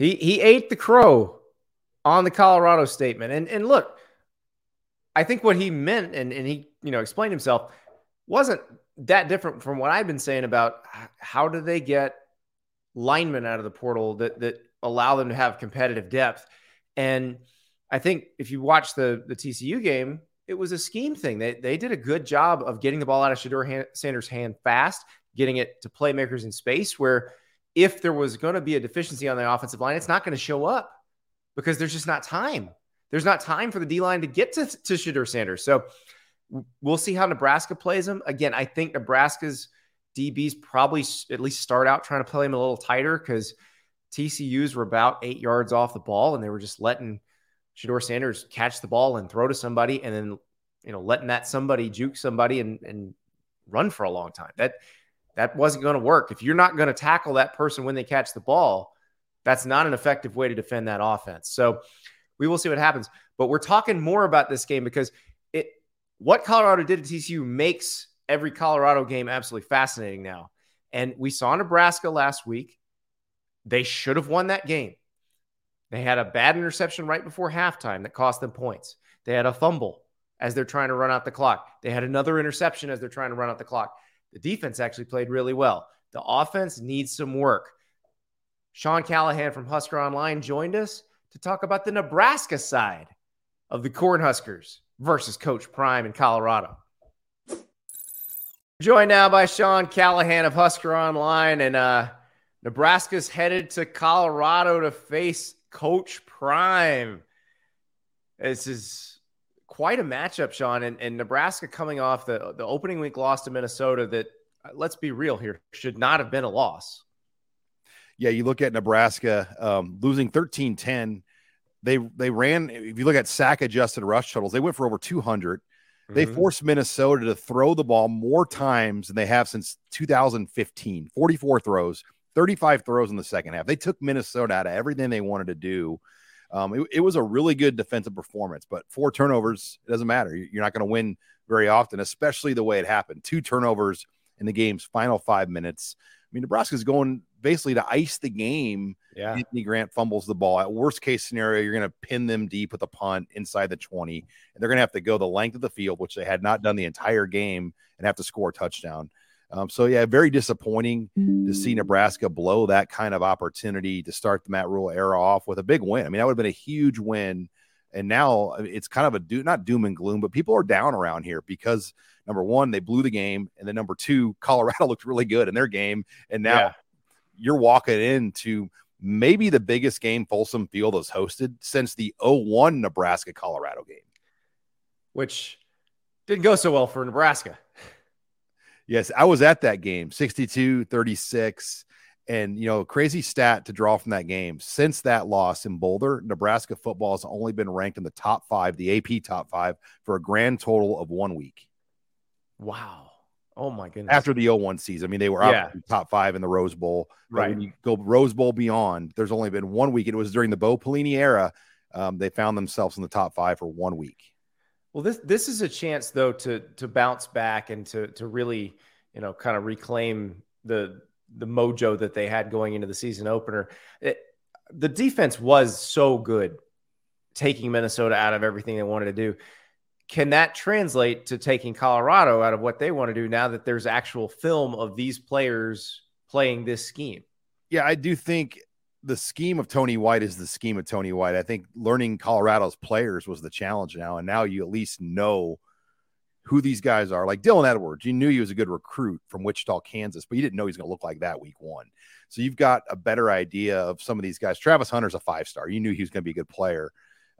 he he ate the crow on the Colorado statement. And and look, I think what he meant, and and he you know explained himself, wasn't that different from what I've been saying about how do they get linemen out of the portal that that allow them to have competitive depth. And I think if you watch the the TCU game, it was a scheme thing. They, they did a good job of getting the ball out of Shedeur Sanders' hand fast, getting it to playmakers in space where if there was going to be a deficiency on the offensive line, it's not going to show up because there's just not time. There's not time for the D line to get to, to Shedeur Sanders. So we'll see how Nebraska plays him. Again, I think Nebraska's DBs probably at least start out trying to play him a little tighter because TCU's were about eight yards off the ball and they were just letting Shedeur Sanders catch the ball and throw to somebody, and then you know letting that somebody juke somebody and and run for a long time. That that wasn't going to work. If you're not going to tackle that person when they catch the ball, that's not an effective way to defend that offense. So we will see what happens. But we're talking more about this game because it what Colorado did to TCU makes every Colorado game absolutely fascinating now. And we saw Nebraska last week. They should have won that game. They had a bad interception right before halftime that cost them points. They had a fumble as they're trying to run out the clock. They had another interception as they're trying to run out the clock. The defense actually played really well. The offense needs some work. Sean Callahan from Husker Online joined us to talk about the Nebraska side of the Cornhuskers versus Coach Prime in Colorado. Joined now by Sean Callahan of Husker Online, and uh, Nebraska's headed to Colorado to face Coach Prime. This is quite a matchup, Sean. And, and Nebraska coming off the, the opening week loss to Minnesota that, uh, let's be real here, should not have been a loss. Yeah, you look at Nebraska um, losing 13 10. They, they ran, if you look at sack adjusted rush totals, they went for over 200. They mm-hmm. forced Minnesota to throw the ball more times than they have since 2015 44 throws, 35 throws in the second half. They took Minnesota out of everything they wanted to do. Um, it, it, was a really good defensive performance, but four turnovers, it doesn't matter. You're not going to win very often, especially the way it happened. Two turnovers in the game's final five minutes. I mean, Nebraska's going basically to ice the game. Yeah. Anthony Grant fumbles the ball. At worst case scenario, you're going to pin them deep with a punt inside the 20, and they're going to have to go the length of the field, which they had not done the entire game, and have to score a touchdown. Um, so yeah, very disappointing to see Nebraska blow that kind of opportunity to start the Matt Rhule era off with a big win. I mean, that would have been a huge win. And now it's kind of a do not doom and gloom, but people are down around here because number one, they blew the game, and then number two, *laughs* Colorado looked really good in their game, and now yeah. you're walking into maybe the biggest game Folsom Field has hosted since the 01 Nebraska Colorado game, which didn't go so well for Nebraska. Yes, I was at that game, 62 36. And, you know, crazy stat to draw from that game. Since that loss in Boulder, Nebraska football has only been ranked in the top five, the AP top five, for a grand total of one week. Wow. Oh, my goodness. After the 01 season. I mean, they were up yeah. top five in the Rose Bowl. Right. When you go Rose Bowl beyond, there's only been one week. It was during the Bo Pelini era. Um, they found themselves in the top five for one week. Well, this this is a chance though to to bounce back and to to really you know kind of reclaim the the mojo that they had going into the season opener. It, the defense was so good, taking Minnesota out of everything they wanted to do. Can that translate to taking Colorado out of what they want to do now that there's actual film of these players playing this scheme? Yeah, I do think the scheme of Tony White is the scheme of Tony White. I think learning Colorado's players was the challenge now, and now you at least know who these guys are. Like Dylan Edwards, you knew he was a good recruit from Wichita, Kansas, but you didn't know he's going to look like that week one. So you've got a better idea of some of these guys. Travis Hunter's a five star. You knew he was going to be a good player.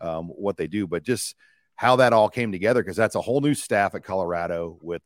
Um, what they do, but just how that all came together because that's a whole new staff at Colorado with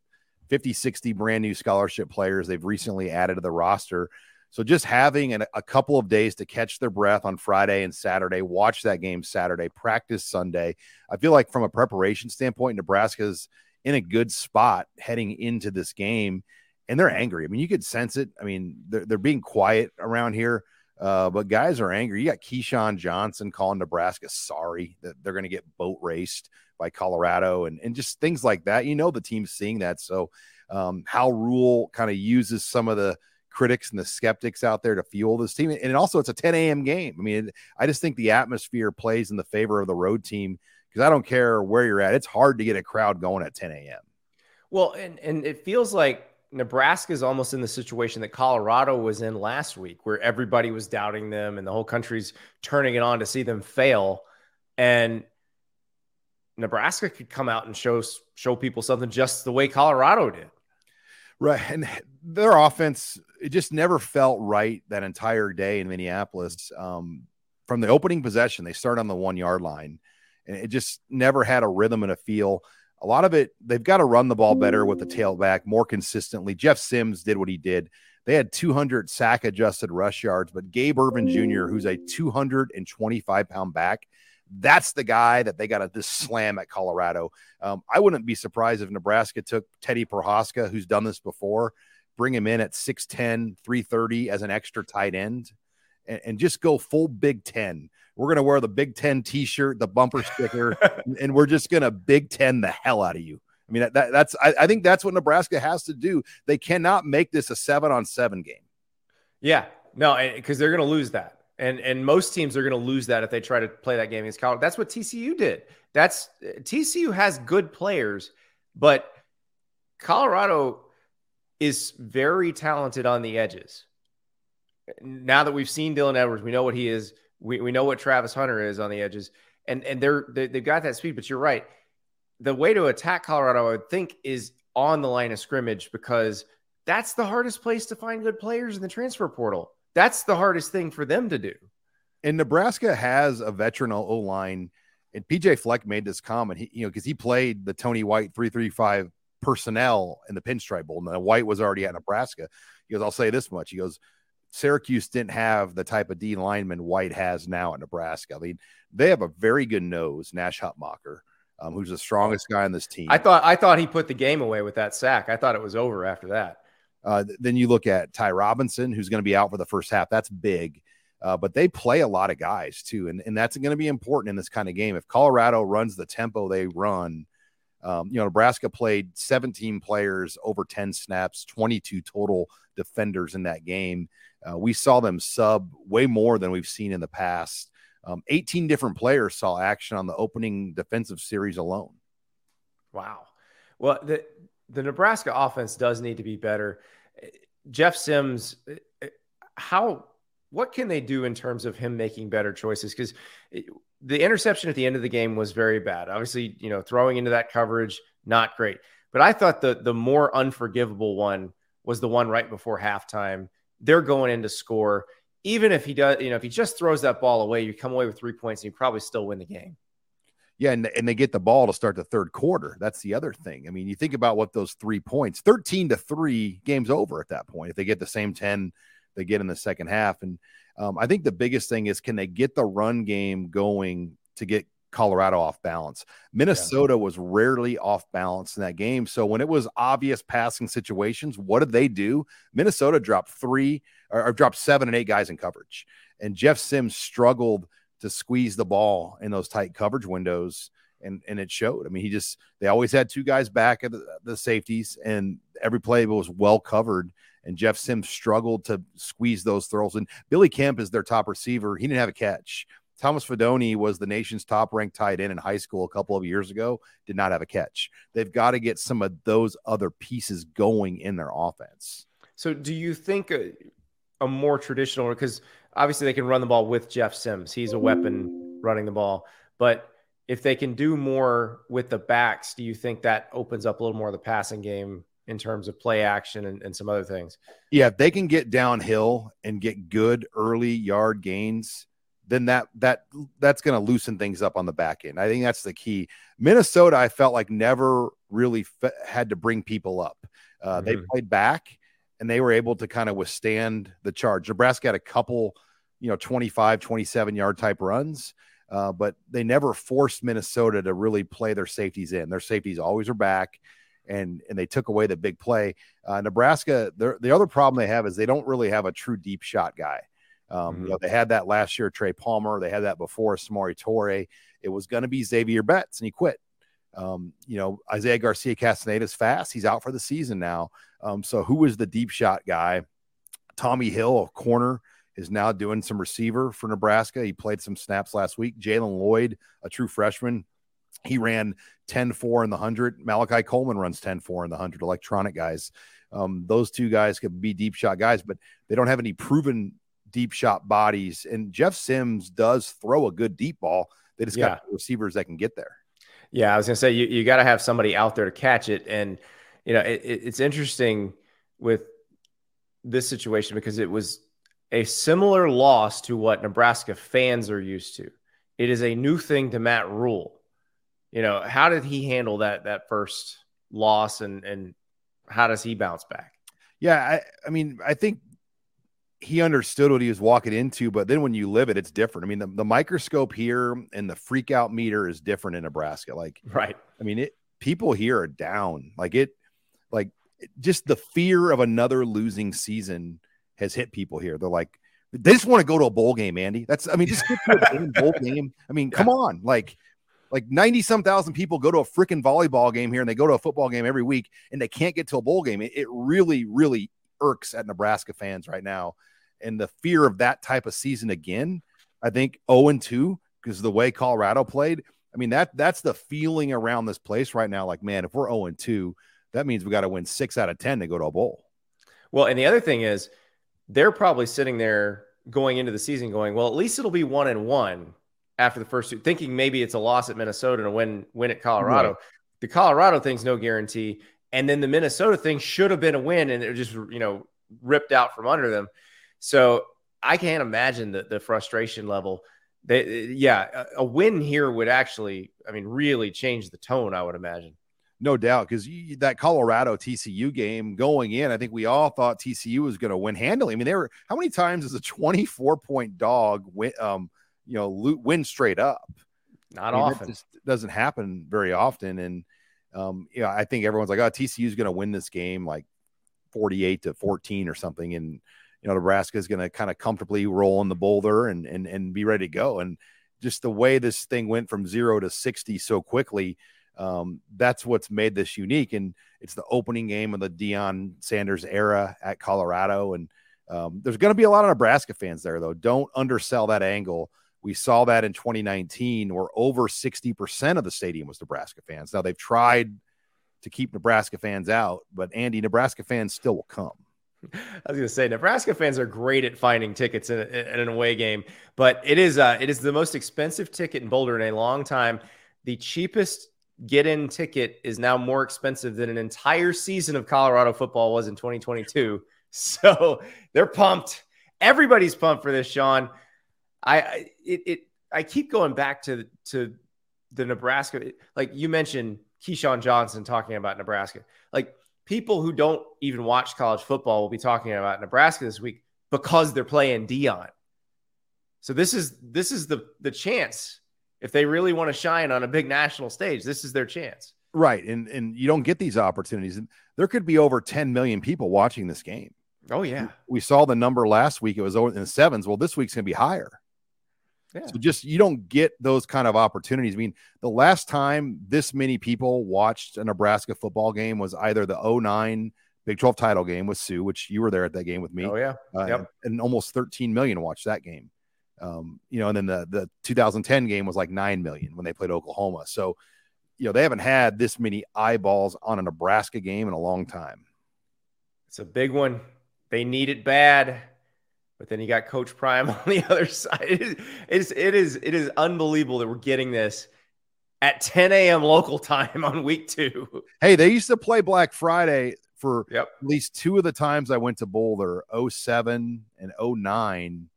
50, 60 brand new scholarship players they've recently added to the roster. So just having an, a couple of days to catch their breath on Friday and Saturday, watch that game Saturday, practice Sunday. I feel like from a preparation standpoint, Nebraska's in a good spot heading into this game, and they're angry. I mean, you could sense it. I mean, they're they're being quiet around here, uh, but guys are angry. You got Keyshawn Johnson calling Nebraska sorry that they're going to get boat raced by Colorado and, and just things like that. You know, the team's seeing that. So, um, how Rhule kind of uses some of the critics and the skeptics out there to fuel this team. And also, it's a 10 a.m. game. I mean, I just think the atmosphere plays in the favor of the road team because I don't care where you're at. It's hard to get a crowd going at 10 a.m. Well, and, and it feels like Nebraska is almost in the situation that Colorado was in last week, where everybody was doubting them and the whole country's turning it on to see them fail. And Nebraska could come out and show show people something just the way Colorado did. Right. And their offense, it just never felt right that entire day in Minneapolis. Um, from the opening possession, they start on the one yard line, and it just never had a rhythm and a feel. A lot of it, they've got to run the ball better with the tailback more consistently. Jeff Sims did what he did. They had 200 sack adjusted rush yards, but Gabe Ervin Jr., who's a 225 pound back, that's the guy that they got to just slam at Colorado. Um, I wouldn't be surprised if Nebraska took Teddy Prochazka, who's done this before, bring him in at 6'10, 330 as an extra tight end, and, and just go full Big Ten. We're going to wear the Big Ten t shirt, the bumper sticker, *laughs* and we're just going to Big Ten the hell out of you. I mean, that, that's, I, I think that's what Nebraska has to do. They cannot make this a seven on seven game. Yeah, no, because they're going to lose that. And and most teams are going to lose that if they try to play that game against Colorado. That's what TCU did. That's TCU has good players, but Colorado is very talented on the edges. Now that we've seen Dylan Edwards, we know what he is. We, we know what Travis Hunter is on the edges, and and they're they, they've got that speed. But you're right. The way to attack Colorado, I would think, is on the line of scrimmage because that's the hardest place to find good players in the transfer portal. That's the hardest thing for them to do. And Nebraska has a veteran O line. And PJ Fleck made this comment, he, you know, because he played the Tony White 335 personnel in the Pinstripe Bowl. And White was already at Nebraska. He goes, I'll say this much. He goes, Syracuse didn't have the type of D lineman White has now at Nebraska. I mean, they have a very good nose, Nash Hutmacher, um, who's the strongest guy on this team. I thought I thought he put the game away with that sack. I thought it was over after that. Uh, then you look at Ty Robinson, who's going to be out for the first half. That's big. Uh, but they play a lot of guys too, and, and that's going to be important in this kind of game. If Colorado runs the tempo they run, um, you know, Nebraska played 17 players over 10 snaps, 22 total defenders in that game. Uh, we saw them sub way more than we've seen in the past. Um, 18 different players saw action on the opening defensive series alone. Wow. Well, the the Nebraska offense does need to be better. Jeff Sims, how what can they do in terms of him making better choices? Because the interception at the end of the game was very bad. Obviously, you know, throwing into that coverage, not great. But I thought the the more unforgivable one was the one right before halftime. They're going in to score. Even if he does, you know, if he just throws that ball away, you come away with three points and you probably still win the game. Yeah, and, and they get the ball to start the third quarter. That's the other thing. I mean, you think about what those three points, 13 to three, games over at that point. If they get the same 10 they get in the second half. And um, I think the biggest thing is can they get the run game going to get Colorado off balance? Minnesota yeah. was rarely off balance in that game. So when it was obvious passing situations, what did they do? Minnesota dropped three or, or dropped seven and eight guys in coverage. And Jeff Sims struggled – to squeeze the ball in those tight coverage windows. And, and it showed. I mean, he just, they always had two guys back at the, the safeties, and every play was well covered. And Jeff Sims struggled to squeeze those throws. And Billy Kemp is their top receiver. He didn't have a catch. Thomas Fidone was the nation's top ranked tight end in high school a couple of years ago, did not have a catch. They've got to get some of those other pieces going in their offense. So, do you think a, a more traditional, because obviously they can run the ball with Jeff Sims. He's a weapon running the ball. But if they can do more with the backs, do you think that opens up a little more of the passing game in terms of play action and, and some other things? Yeah, if they can get downhill and get good early yard gains, then that that that's going to loosen things up on the back end. I think that's the key. Minnesota, I felt like never really fe- had to bring people up. Uh, mm-hmm. They played back and they were able to kind of withstand the charge. Nebraska had a couple you know 25 27 yard type runs uh, but they never forced minnesota to really play their safeties in their safeties always are back and and they took away the big play uh, nebraska the other problem they have is they don't really have a true deep shot guy um, mm-hmm. you know, they had that last year trey palmer they had that before samori Toure. it was going to be xavier betts and he quit Um, you know, Isaiah Garcia Castaneda is fast. He's out for the season now. Um, so who is the deep shot guy? Tommy Hill, a corner, is now doing some receiver for Nebraska. He played some snaps last week. Jalen Lloyd, a true freshman, he ran 10 4 in the 100. Malachi Coleman runs 10 4 in the 100. Electronic guys. Um, those two guys could be deep shot guys, but they don't have any proven deep shot bodies. And Jeff Sims does throw a good deep ball. They just Yeah. got receivers that can get there. Yeah, I was gonna say you, you got to have somebody out there to catch it, and you know it- it's interesting with this situation because it was a similar loss to what Nebraska fans are used to. It is a new thing to Matt Rhule. You know, how did he handle that that first loss, and and how does he bounce back? Yeah, I, I mean, I think he understood what he was walking into, but then when you live it, it's different. I mean, the, the microscope here and the freak out meter is different in Nebraska. Like, Right. I mean, it people here are down. Like it, like just the fear of another losing season has hit people here. They're like, they just want to go to a bowl game, Andy. That's, I mean, just get to a bowl *laughs* game. I mean, come on, like, like 90 some thousand people go to a freaking volleyball game here and they go to a football game every week and they can't get to a bowl game. It, it really, really irks at Nebraska fans right now. And the fear of that type of season again, I think 0 and 2, because the way Colorado played, I mean, that that's the feeling around this place right now. Like, man, if we're 0 and 2, that means we got to win six out of 10 to go to a bowl. Well, and the other thing is, they're probably sitting there going into the season, going, "Well, at least it'll be one and one after the first two." Thinking maybe it's a loss at Minnesota and a win win at Colorado. Right. The Colorado thing's no guarantee, and then the Minnesota thing should have been a win, and it just you know ripped out from under them. So I can't imagine the the frustration level. They, yeah, a, a win here would actually, I mean, really change the tone. I would imagine. No doubt, because that Colorado TCU game going in, I think we all thought TCU was going to win handily. I mean, they were how many times does a 24 point dog win, um, you know, lo- win straight up? Not I mean, often. just doesn't happen very often. And, um, you know, I think everyone's like, oh, TCU is going to win this game like 48 to 14 or something. And, you know, Nebraska is going to kind of comfortably roll in the boulder and, and, and be ready to go. And just the way this thing went from zero to 60 so quickly, um, that's what's made this unique. And it's the opening game of the Deion Sanders era at Colorado. And um, there's going to be a lot of Nebraska fans there, though. Don't undersell that angle. We saw that in 2019, where over 60% of the stadium was Nebraska fans. Now they've tried to keep Nebraska fans out, but Andy, Nebraska fans still will come. I was going to say Nebraska fans are great at finding tickets in, in an away game, but it is uh, it is the most expensive ticket in Boulder in a long time. The cheapest get-in ticket is now more expensive than an entire season of Colorado football was in 2022. *laughs* So they're pumped. Everybody's pumped for this, Sean. I I- it, it I keep going back to to the Nebraska. Like you mentioned, Keyshawn Johnson talking about Nebraska. Like people who don't even watch college football will be talking about Nebraska this week because they're playing Deion. So this is this is the the chance if they really want to shine on a big national stage. This is their chance. Right. And and you don't get these opportunities. And there could be over 10 million people watching this game. Oh yeah, We saw the number last week, it was over in the sevens. Well, this week's gonna be higher. Yeah. So just you don't get those kind of opportunities. I mean, the last time this many people watched a Nebraska football game was either the 09 Big 12 title game with Suh, which you were there at that game with me. Oh yeah, uh, Yep. and almost 13 million watched that game. Um, you know, and then the the 2010 game was like 9 million when they played Oklahoma. So, you know, they haven't had this many eyeballs on a Nebraska game in a long time. it's a big one. They need it bad, but then you got Coach Prime *laughs* on the other side. It is it is it is, it is unbelievable that we're getting this at 10 a.m. local time on week two. Hey, they used to play Black Friday for Yep. at least two of the times I went to Boulder, 07 and 09.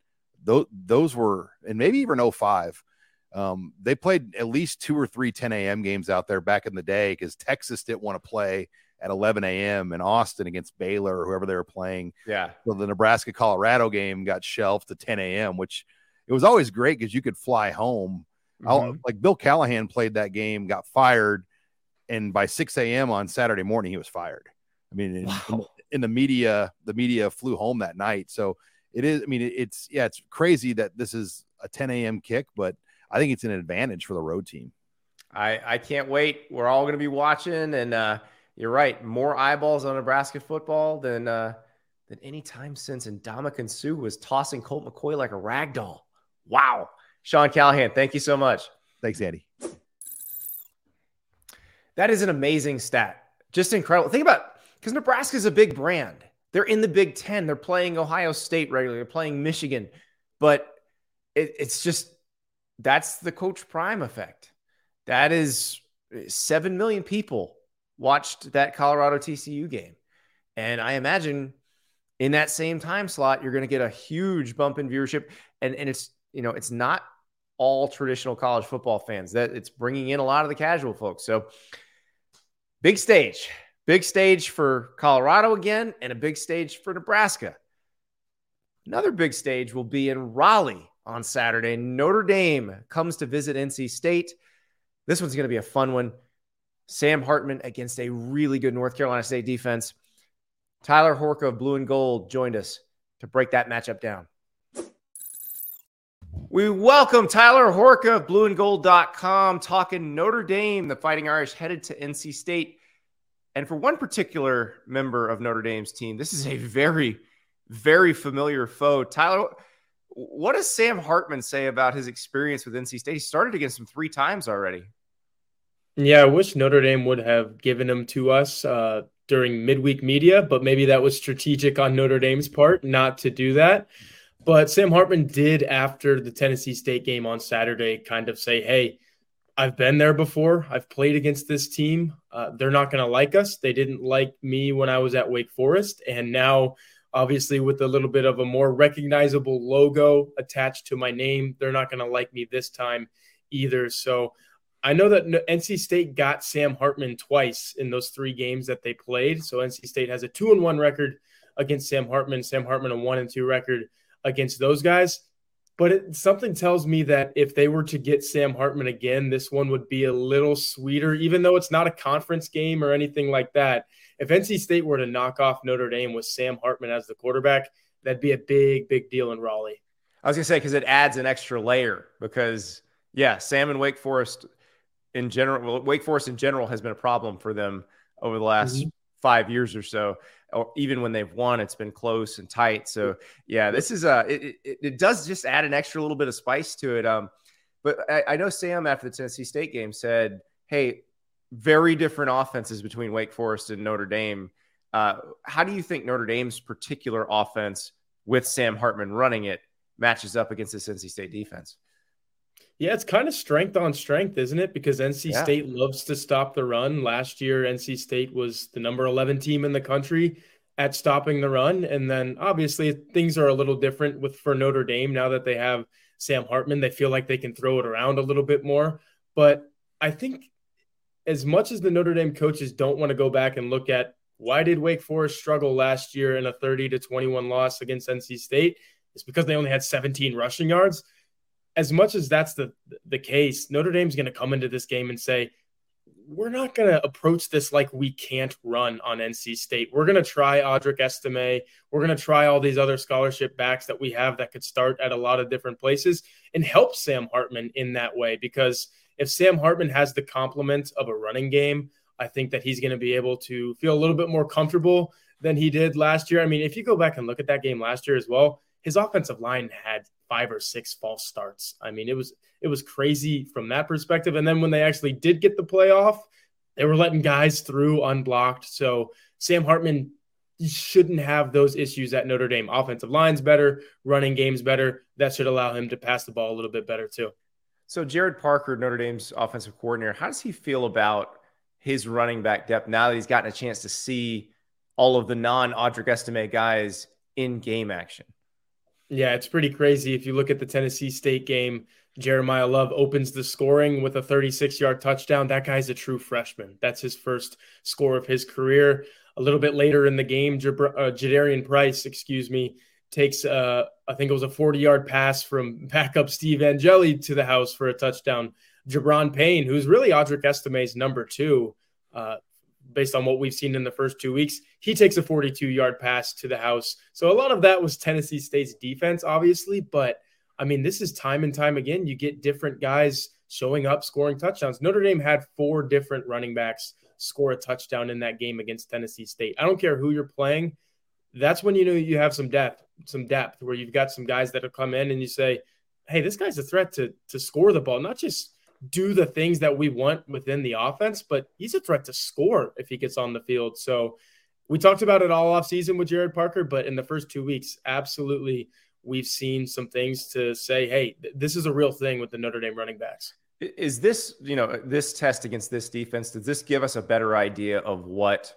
Those, those were, and maybe even 05. Um, they played at least two or three 10 a.m. games out there back in the day because Texas didn't want to play at 11 a.m. in Austin against Baylor or whoever they were playing. Yeah. So the Nebraska Colorado game got shelved to 10 a.m., which it was always great because you could fly home. Mhm. Like Bill Callahan played that game, got fired, and by 6 a.m. on Saturday morning, he was fired. I mean, in, in, in the media, the media flew home that night. So it is, I mean, it's, yeah, it's crazy that this is a 10 a.m. kick, but I think it's an advantage for the road team. I, I can't wait. We're all going to be watching, and uh, you're right. More eyeballs on Nebraska football than uh, than any time since Ndamukong Suh was tossing Colt McCoy like a rag doll. Wow. Sean Callahan, thank you so much. Thanks, Andy. That is an amazing stat. Just incredible. Think about because Nebraska is a big brand. They're in the Big Ten. They're playing Ohio State regularly. They're playing Michigan, but it, it's just that's the Coach Prime effect. That is seven million people watched that Colorado TCU game, and I imagine in that same time slot you're going to get a huge bump in viewership. And and it's you know it's not all traditional college football fans that it's bringing in a lot of the casual folks. So big stage, big stage for Colorado again, and a big stage for Nebraska. Another big stage will be in Raleigh on Saturday. Notre Dame comes to visit NC State. This one's going to be a fun one. Sam Hartman against a really good North Carolina State defense. Tyler Horka of Blue and Gold joined us to break that matchup down. We welcome Tyler Horka of blueandgold.com talking Notre Dame, the Fighting Irish headed to NC State. And for one particular member of Notre Dame's team, this is a very, very familiar foe. Tyler, what does Sam Hartman say about his experience with NC State? He started against him three times already. Yeah, I wish Notre Dame would have given him to us uh, during midweek media, but maybe that was strategic on Notre Dame's part not to do that. But Sam Hartman did, after the Tennessee State game on Saturday, kind of say, Hey, I've been there before. I've played against this team. Uh, they're not going to like us. They didn't like me when I was at Wake Forest. And now, obviously, with a little bit of a more recognizable logo attached to my name, they're not going to like me this time either. So I know that NC State got Sam Hartman twice in those three games that they played. So NC State has a two and one record against Sam Hartman. Sam Hartman a one and two record against those guys. But it, something tells me that if they were to get Sam Hartman again, this one would be a little sweeter, even though it's not a conference game or anything like that. If NC State were to knock off Notre Dame with Sam Hartman as the quarterback, that'd be a big, big deal in Raleigh. I was going to say, because it adds an extra layer. Because, yeah, Sam and Wake Forest in general, well, Wake Forest in general has been a problem for them over the last mm-hmm. five years or so or even when they've won, it's been close and tight. So yeah, this is a it, it, it does just add an extra little bit of spice to it. Um, but I, I know Sam after the Tennessee State game said, "Hey, very different offenses between Wake Forest and Notre Dame. Uh, how do you think Notre Dame's particular offense with Sam Hartman running it matches up against this NC State defense?" Yeah, it's kind of strength on strength, isn't it? Because NC yeah. State loves to stop the run. Last year, NC State was the number 11 team in the country at stopping the run. And then obviously things are a little different with for Notre Dame now that they have Sam Hartman. They feel like they can throw it around a little bit more. But I think as much as the Notre Dame coaches don't want to go back and look at why did Wake Forest struggle last year in a 30 to 21 loss against NC State, it's because they only had 17 rushing yards as much as that's the the case, Notre Dame's going to come into this game and say, we're not going to approach this like we can't run on NC State. We're going to try Audric Estime. We're going to try all these other scholarship backs that we have that could start at a lot of different places and help Sam Hartman in that way. Because if Sam Hartman has the complement of a running game, I think that he's going to be able to feel a little bit more comfortable than he did last year. I mean, if you go back and look at that game last year as well, his offensive line had five or six false starts. I mean, it was it was crazy from that perspective. And then when they actually did get the playoff, they were letting guys through unblocked. So Sam Hartman shouldn't have those issues at Notre Dame. Offensive line's better, running game's better. That should allow him to pass the ball a little bit better too. So Gerad Parker, Notre Dame's offensive coordinator, how does he feel about his running back depth now that he's gotten a chance to see all of the non Audric Estime guys in game action? Yeah, it's pretty crazy. If you look at the Tennessee State game, Jeremiyah Love opens the scoring with a 36 yard touchdown. That guy's a true freshman. That's his first score of his career. A little bit later in the game, uh, Jadarian Price, excuse me, takes, uh, I think it was a 40 yard pass from *laughs* backup Steve Angeli to the house for a touchdown. Gi'Bran Payne, who's really Audric Estime's number two, uh, based on what we've seen in the first two weeks. He takes a 42 yard pass to the house. So a lot of that was Tennessee State's defense, obviously. But I mean, this is time and time again. You get different guys showing up, scoring touchdowns. Notre Dame had four different running backs score a touchdown in that game against Tennessee State. I don't care who you're playing. That's when you know you have some depth, some depth where you've got some guys that have come in and you say, "Hey, this guy's a threat to to score the ball, not just do the things that we want within the offense, but he's a threat to score if he gets on the field." So we talked about it all off season with Gerad Parker, but in the first two weeks, absolutely, we've seen some things to say, "Hey, this is a real thing with the Notre Dame running backs." Is this, you know, this test against this defense, does this give us a better idea of what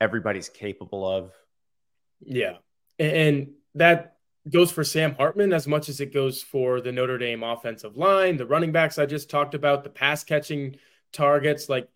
everybody's capable of? Yeah. And that goes for Sam Hartman as much as it goes for the Notre Dame offensive line, the running backs I just talked about, the pass catching targets. Like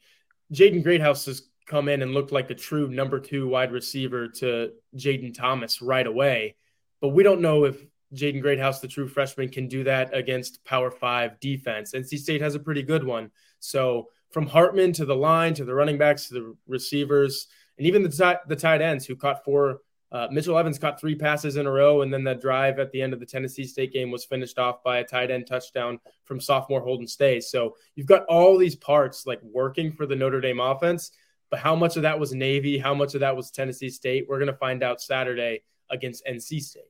Jaden Greathouse has come in and looked like a true number two wide receiver to Jayden Thomas right away. But we don't know if Jaden Greathouse, the true freshman, can do that against Power Five defense. NC State has a pretty good one. So from Hartman to the line to the running backs to the receivers and even the tight, the tight ends who caught four. Uh, Mitchell Evans caught three passes in a row, and then the drive at the end of the Tennessee State game was finished off by a tight end touchdown from sophomore Holden Staes. So you've got all these parts like working for the Notre Dame offense, but how much of that was Navy? How much of that was Tennessee State? We're going to find out Saturday against NC State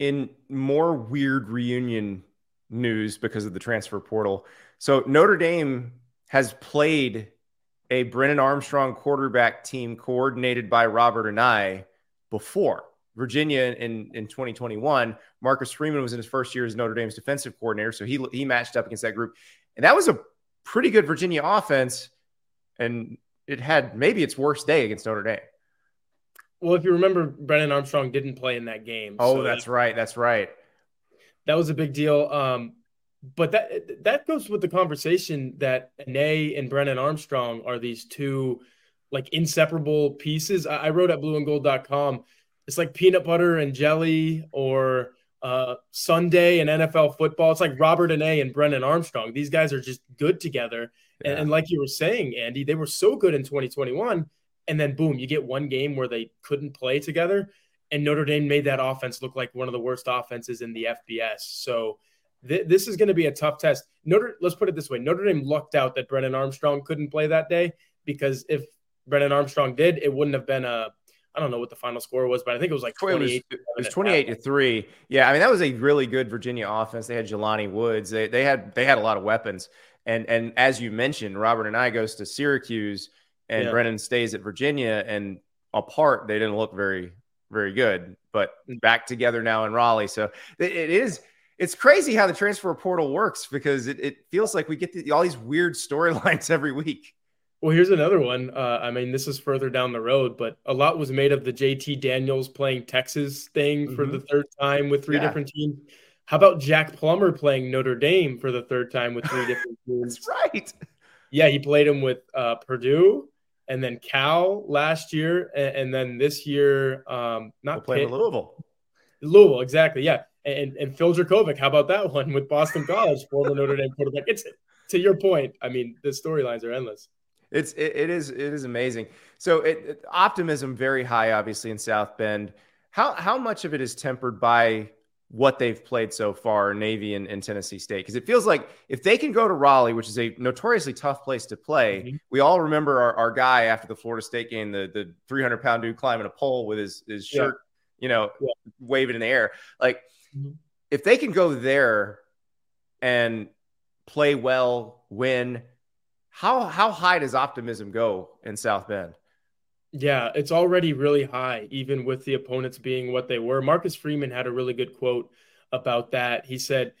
in more weird reunion news because of the transfer portal. So Notre Dame has played a Brennan Armstrong quarterback team coordinated by Robert Anae before. Virginia in, in 2021, Marcus Freeman was in his first year as Notre Dame's defensive coordinator. So he, he matched up against that group. And that was a pretty good Virginia offense. And it had maybe its worst day against Notre Dame. Well, if you remember, Brennan Armstrong didn't play in that game. Oh, so that's that, right. That's right. That was a big deal. Um, but that that goes with the conversation that Anae and Brennan Armstrong are these two like inseparable pieces. I, I wrote at blueandgold.com. It's like peanut butter and jelly or uh, Sunday and NFL football. It's like Robert Anae and Brennan Armstrong. These guys are just good together. Yeah. And, and like you were saying, Andy, they were so good in 2021 and then boom, you get one game where they couldn't play together, and Notre Dame made that offense look like one of the worst offenses in the FBS. So th- this is going to be a tough test. Notre, let's put it this way: Notre Dame lucked out that Brennan Armstrong couldn't play that day because if Brennan Armstrong did, it wouldn't have been a I don't know what the final score was, but I think it was like 28. It was, it was 28 to 3. Yeah, I mean that was a really good Virginia offense. They had Jelani Woods. They they had they had a lot of weapons. And and as you mentioned, Robert Anae goes to Syracuse and yeah. Brennan stays at Virginia. And apart, they didn't look very, very good, but mm. back together now in Raleigh. So it, it is. It's crazy how the transfer portal works because it, it feels like we get the, all these weird storylines *laughs* every week. Well, here's another one. Uh, I mean, this is further down the road, but a lot was made of the JT Daniels playing Texas thing mm-hmm. for the third time with three yeah. different teams. How about Jack Plummer playing Notre Dame for the third time with three different *laughs* teams? That's right. Yeah, he played him with uh, Purdue, and then Cal last year, and, and then this year, um, not we'll playing Louisville. Louisville, exactly, yeah. And and Phil Jurkovec, how about that one with Boston College, former Notre Dame quarterback? It's to your point. I mean, the storylines are endless. It's it, it is it is amazing. So it, it, optimism very high, obviously in South Bend. How how much of it is tempered by what they've played so far, Navy and, and Tennessee State. Because it feels like if they can go to Raleigh, which is a notoriously tough place to play, mm-hmm. we all remember our, our guy after the Florida State game, the the 300 pound dude climbing a pole with his his shirt, yeah. you know, yeah. waving in the air. Like mm-hmm. if they can go there and play well, win, how how high does optimism go in South Bend? Yeah, it's already really high, even with the opponents being what they were. Marcus Freeman had a really good quote about that. He said,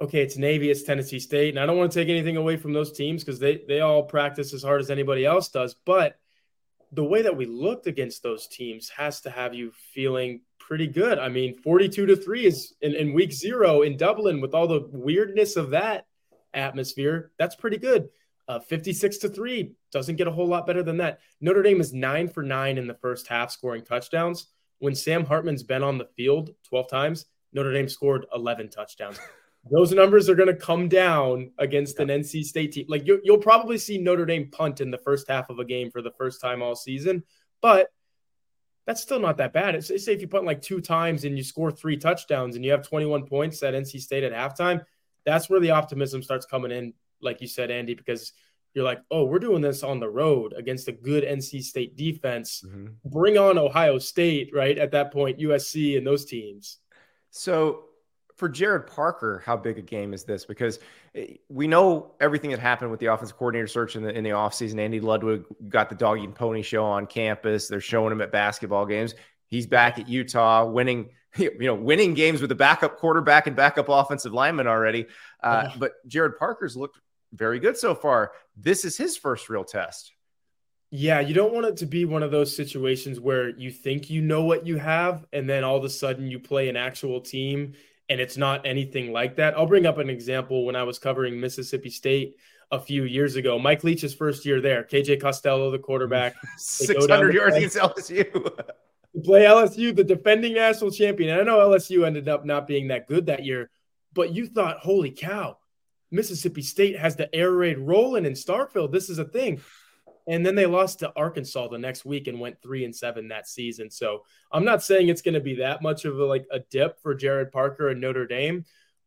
okay, it's Navy, it's Tennessee State. And I don't want to take anything away from those teams because they, they all practice as hard as anybody else does. But the way that we looked against those teams has to have you feeling pretty good. I mean, 42 to 3 is in, in week zero in Dublin with all the weirdness of that atmosphere. That's pretty good. Uh, 56 to 3 doesn't get a whole lot better than that. Notre Dame is nine for nine in the first half scoring touchdowns. When Sam Hartman's been on the field 12 times, Notre Dame scored 11 touchdowns. *laughs* Those numbers are going to come down against an NC State team. Like you, will probably see Notre Dame punt in the first half of a game for the first time all season, but that's still not that bad. It's, say if you punt like two times and you score three touchdowns and you have 21 points at NC State at halftime, that's where the optimism starts coming in like you said, Andy, because you're like, oh, we're doing this on the road against a good NC State defense. Mm-hmm. Bring on Ohio State, right? At that point, USC and those teams. So for Gerad Parker, how big a game is this? Because eh, we know everything that happened with the offensive coordinator search in the in the offseason. Andy Ludwig got the doggy and pony show on campus. They're showing him at basketball games. He's back at Utah, winning *laughs* you know winning games with the backup quarterback and backup offensive lineman already. Uh, *laughs* But Gerad Parker's looked very good so far. This is his first real test. Yeah, you don't want it to be one of those situations where you think you know what you have, and then all of a sudden you play an actual team and it's not anything like that. I'll bring up an example when I was covering Mississippi State a few years ago. Mike Leach's first year there, KJ Costello, the quarterback, *laughs* 600 yards against LSU. play LSU, the defending national champion. And I know LSU ended up not being that good that year, but you thought, holy cow, Mississippi State has the air raid rolling in Starkville. This is a thing. And then they lost to Arkansas the next week and went three and seven that season. So I'm not saying it's going to be that much of a, like a dip for Gerad Parker and Notre Dame,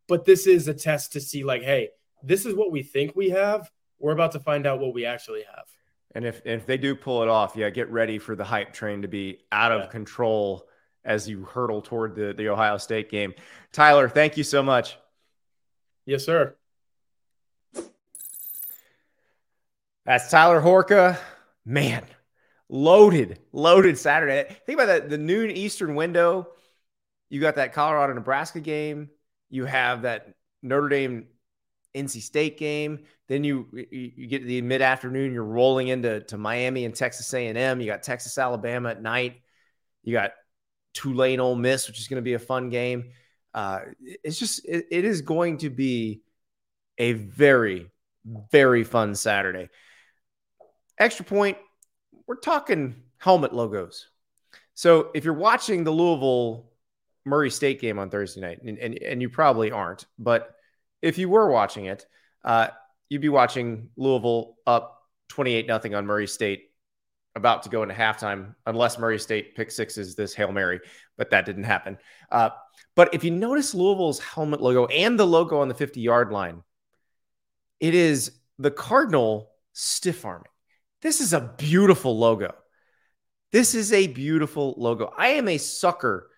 but this is a test to see like, hey, this is what we think we have. We're about to find out what we actually have. And if if they do pull it off, yeah, get ready for the hype train to be out of yeah. control as you hurtle toward the, the Ohio State game. Tyler, thank you so much. Yes, sir. That's Tyler Horka. Man, loaded, loaded Saturday. Think about that the noon Eastern window. You got that Colorado Nebraska game. You have that Notre Dame NC State game. Then you you get to the mid afternoon. You're rolling into to Miami and Texas A&M. You got Texas Alabama at night. You got Tulane Ole Miss, which is going to be a fun game. Uh, it's just it, it is going to be a very very fun Saturday. Extra point, we're talking helmet logos. So if you're watching the Louisville Murray State game on Thursday night, and, and, and you probably aren't, but if you were watching it, uh, you'd be watching Louisville up 28 nothing on Murray State, about to go into halftime, unless Murray State pick sixes this Hail Mary, but that didn't happen. Uh, but if you notice Louisville's helmet logo and the logo on the 50 yard line, it is the Cardinal stiff arming. This is a beautiful logo. This is a beautiful logo. I am a sucker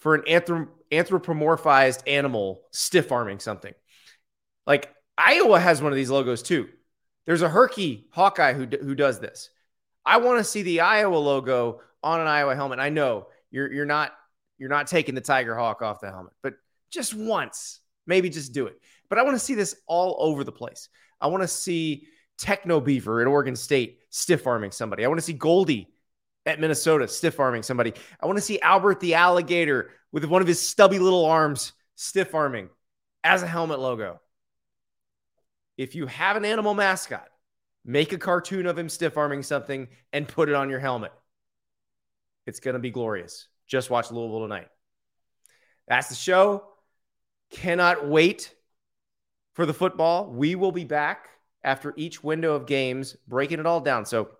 for an anthrop- anthropomorphized animal stiff arming something. Like Iowa has one of these logos too. There's a Herky Hawkeye who, who does this. I want to see the Iowa logo on an Iowa helmet. I know you're you're not you're not taking the Tiger Hawk off the helmet, but just once, maybe just do it. But I want to see this all over the place. I want to see Techno Beaver at Oregon State stiff arming somebody. I want to see Goldie at Minnesota stiff arming somebody. I want to see Albert the alligator with one of his stubby little arms stiff arming as a helmet logo. If you have an animal mascot, make a cartoon of him stiff arming something and put it on your helmet. It's going to be glorious. Just watch Louisville tonight. That's the show. Cannot wait for the football. We will be back after each window of games, breaking it all down. So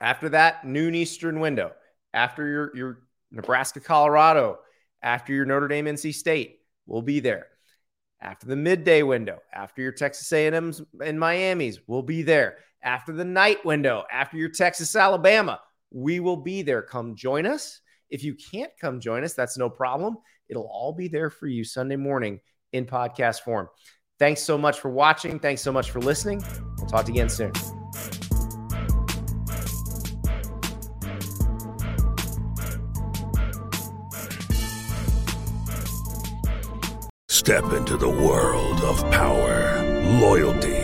after that noon Eastern window, after your, your Nebraska, Colorado, after your Notre Dame, NC State, we'll be there. After the midday window, after your Texas A&M's and Miami's, we'll be there. After the night window, after your Texas, Alabama, we will be there. Come join us. If you can't come join us, that's no problem. It'll all be there for you Sunday morning in podcast form. Thanks so much for watching. Thanks so much for listening. We'll talk to you again soon. Step into the world of power, loyalty,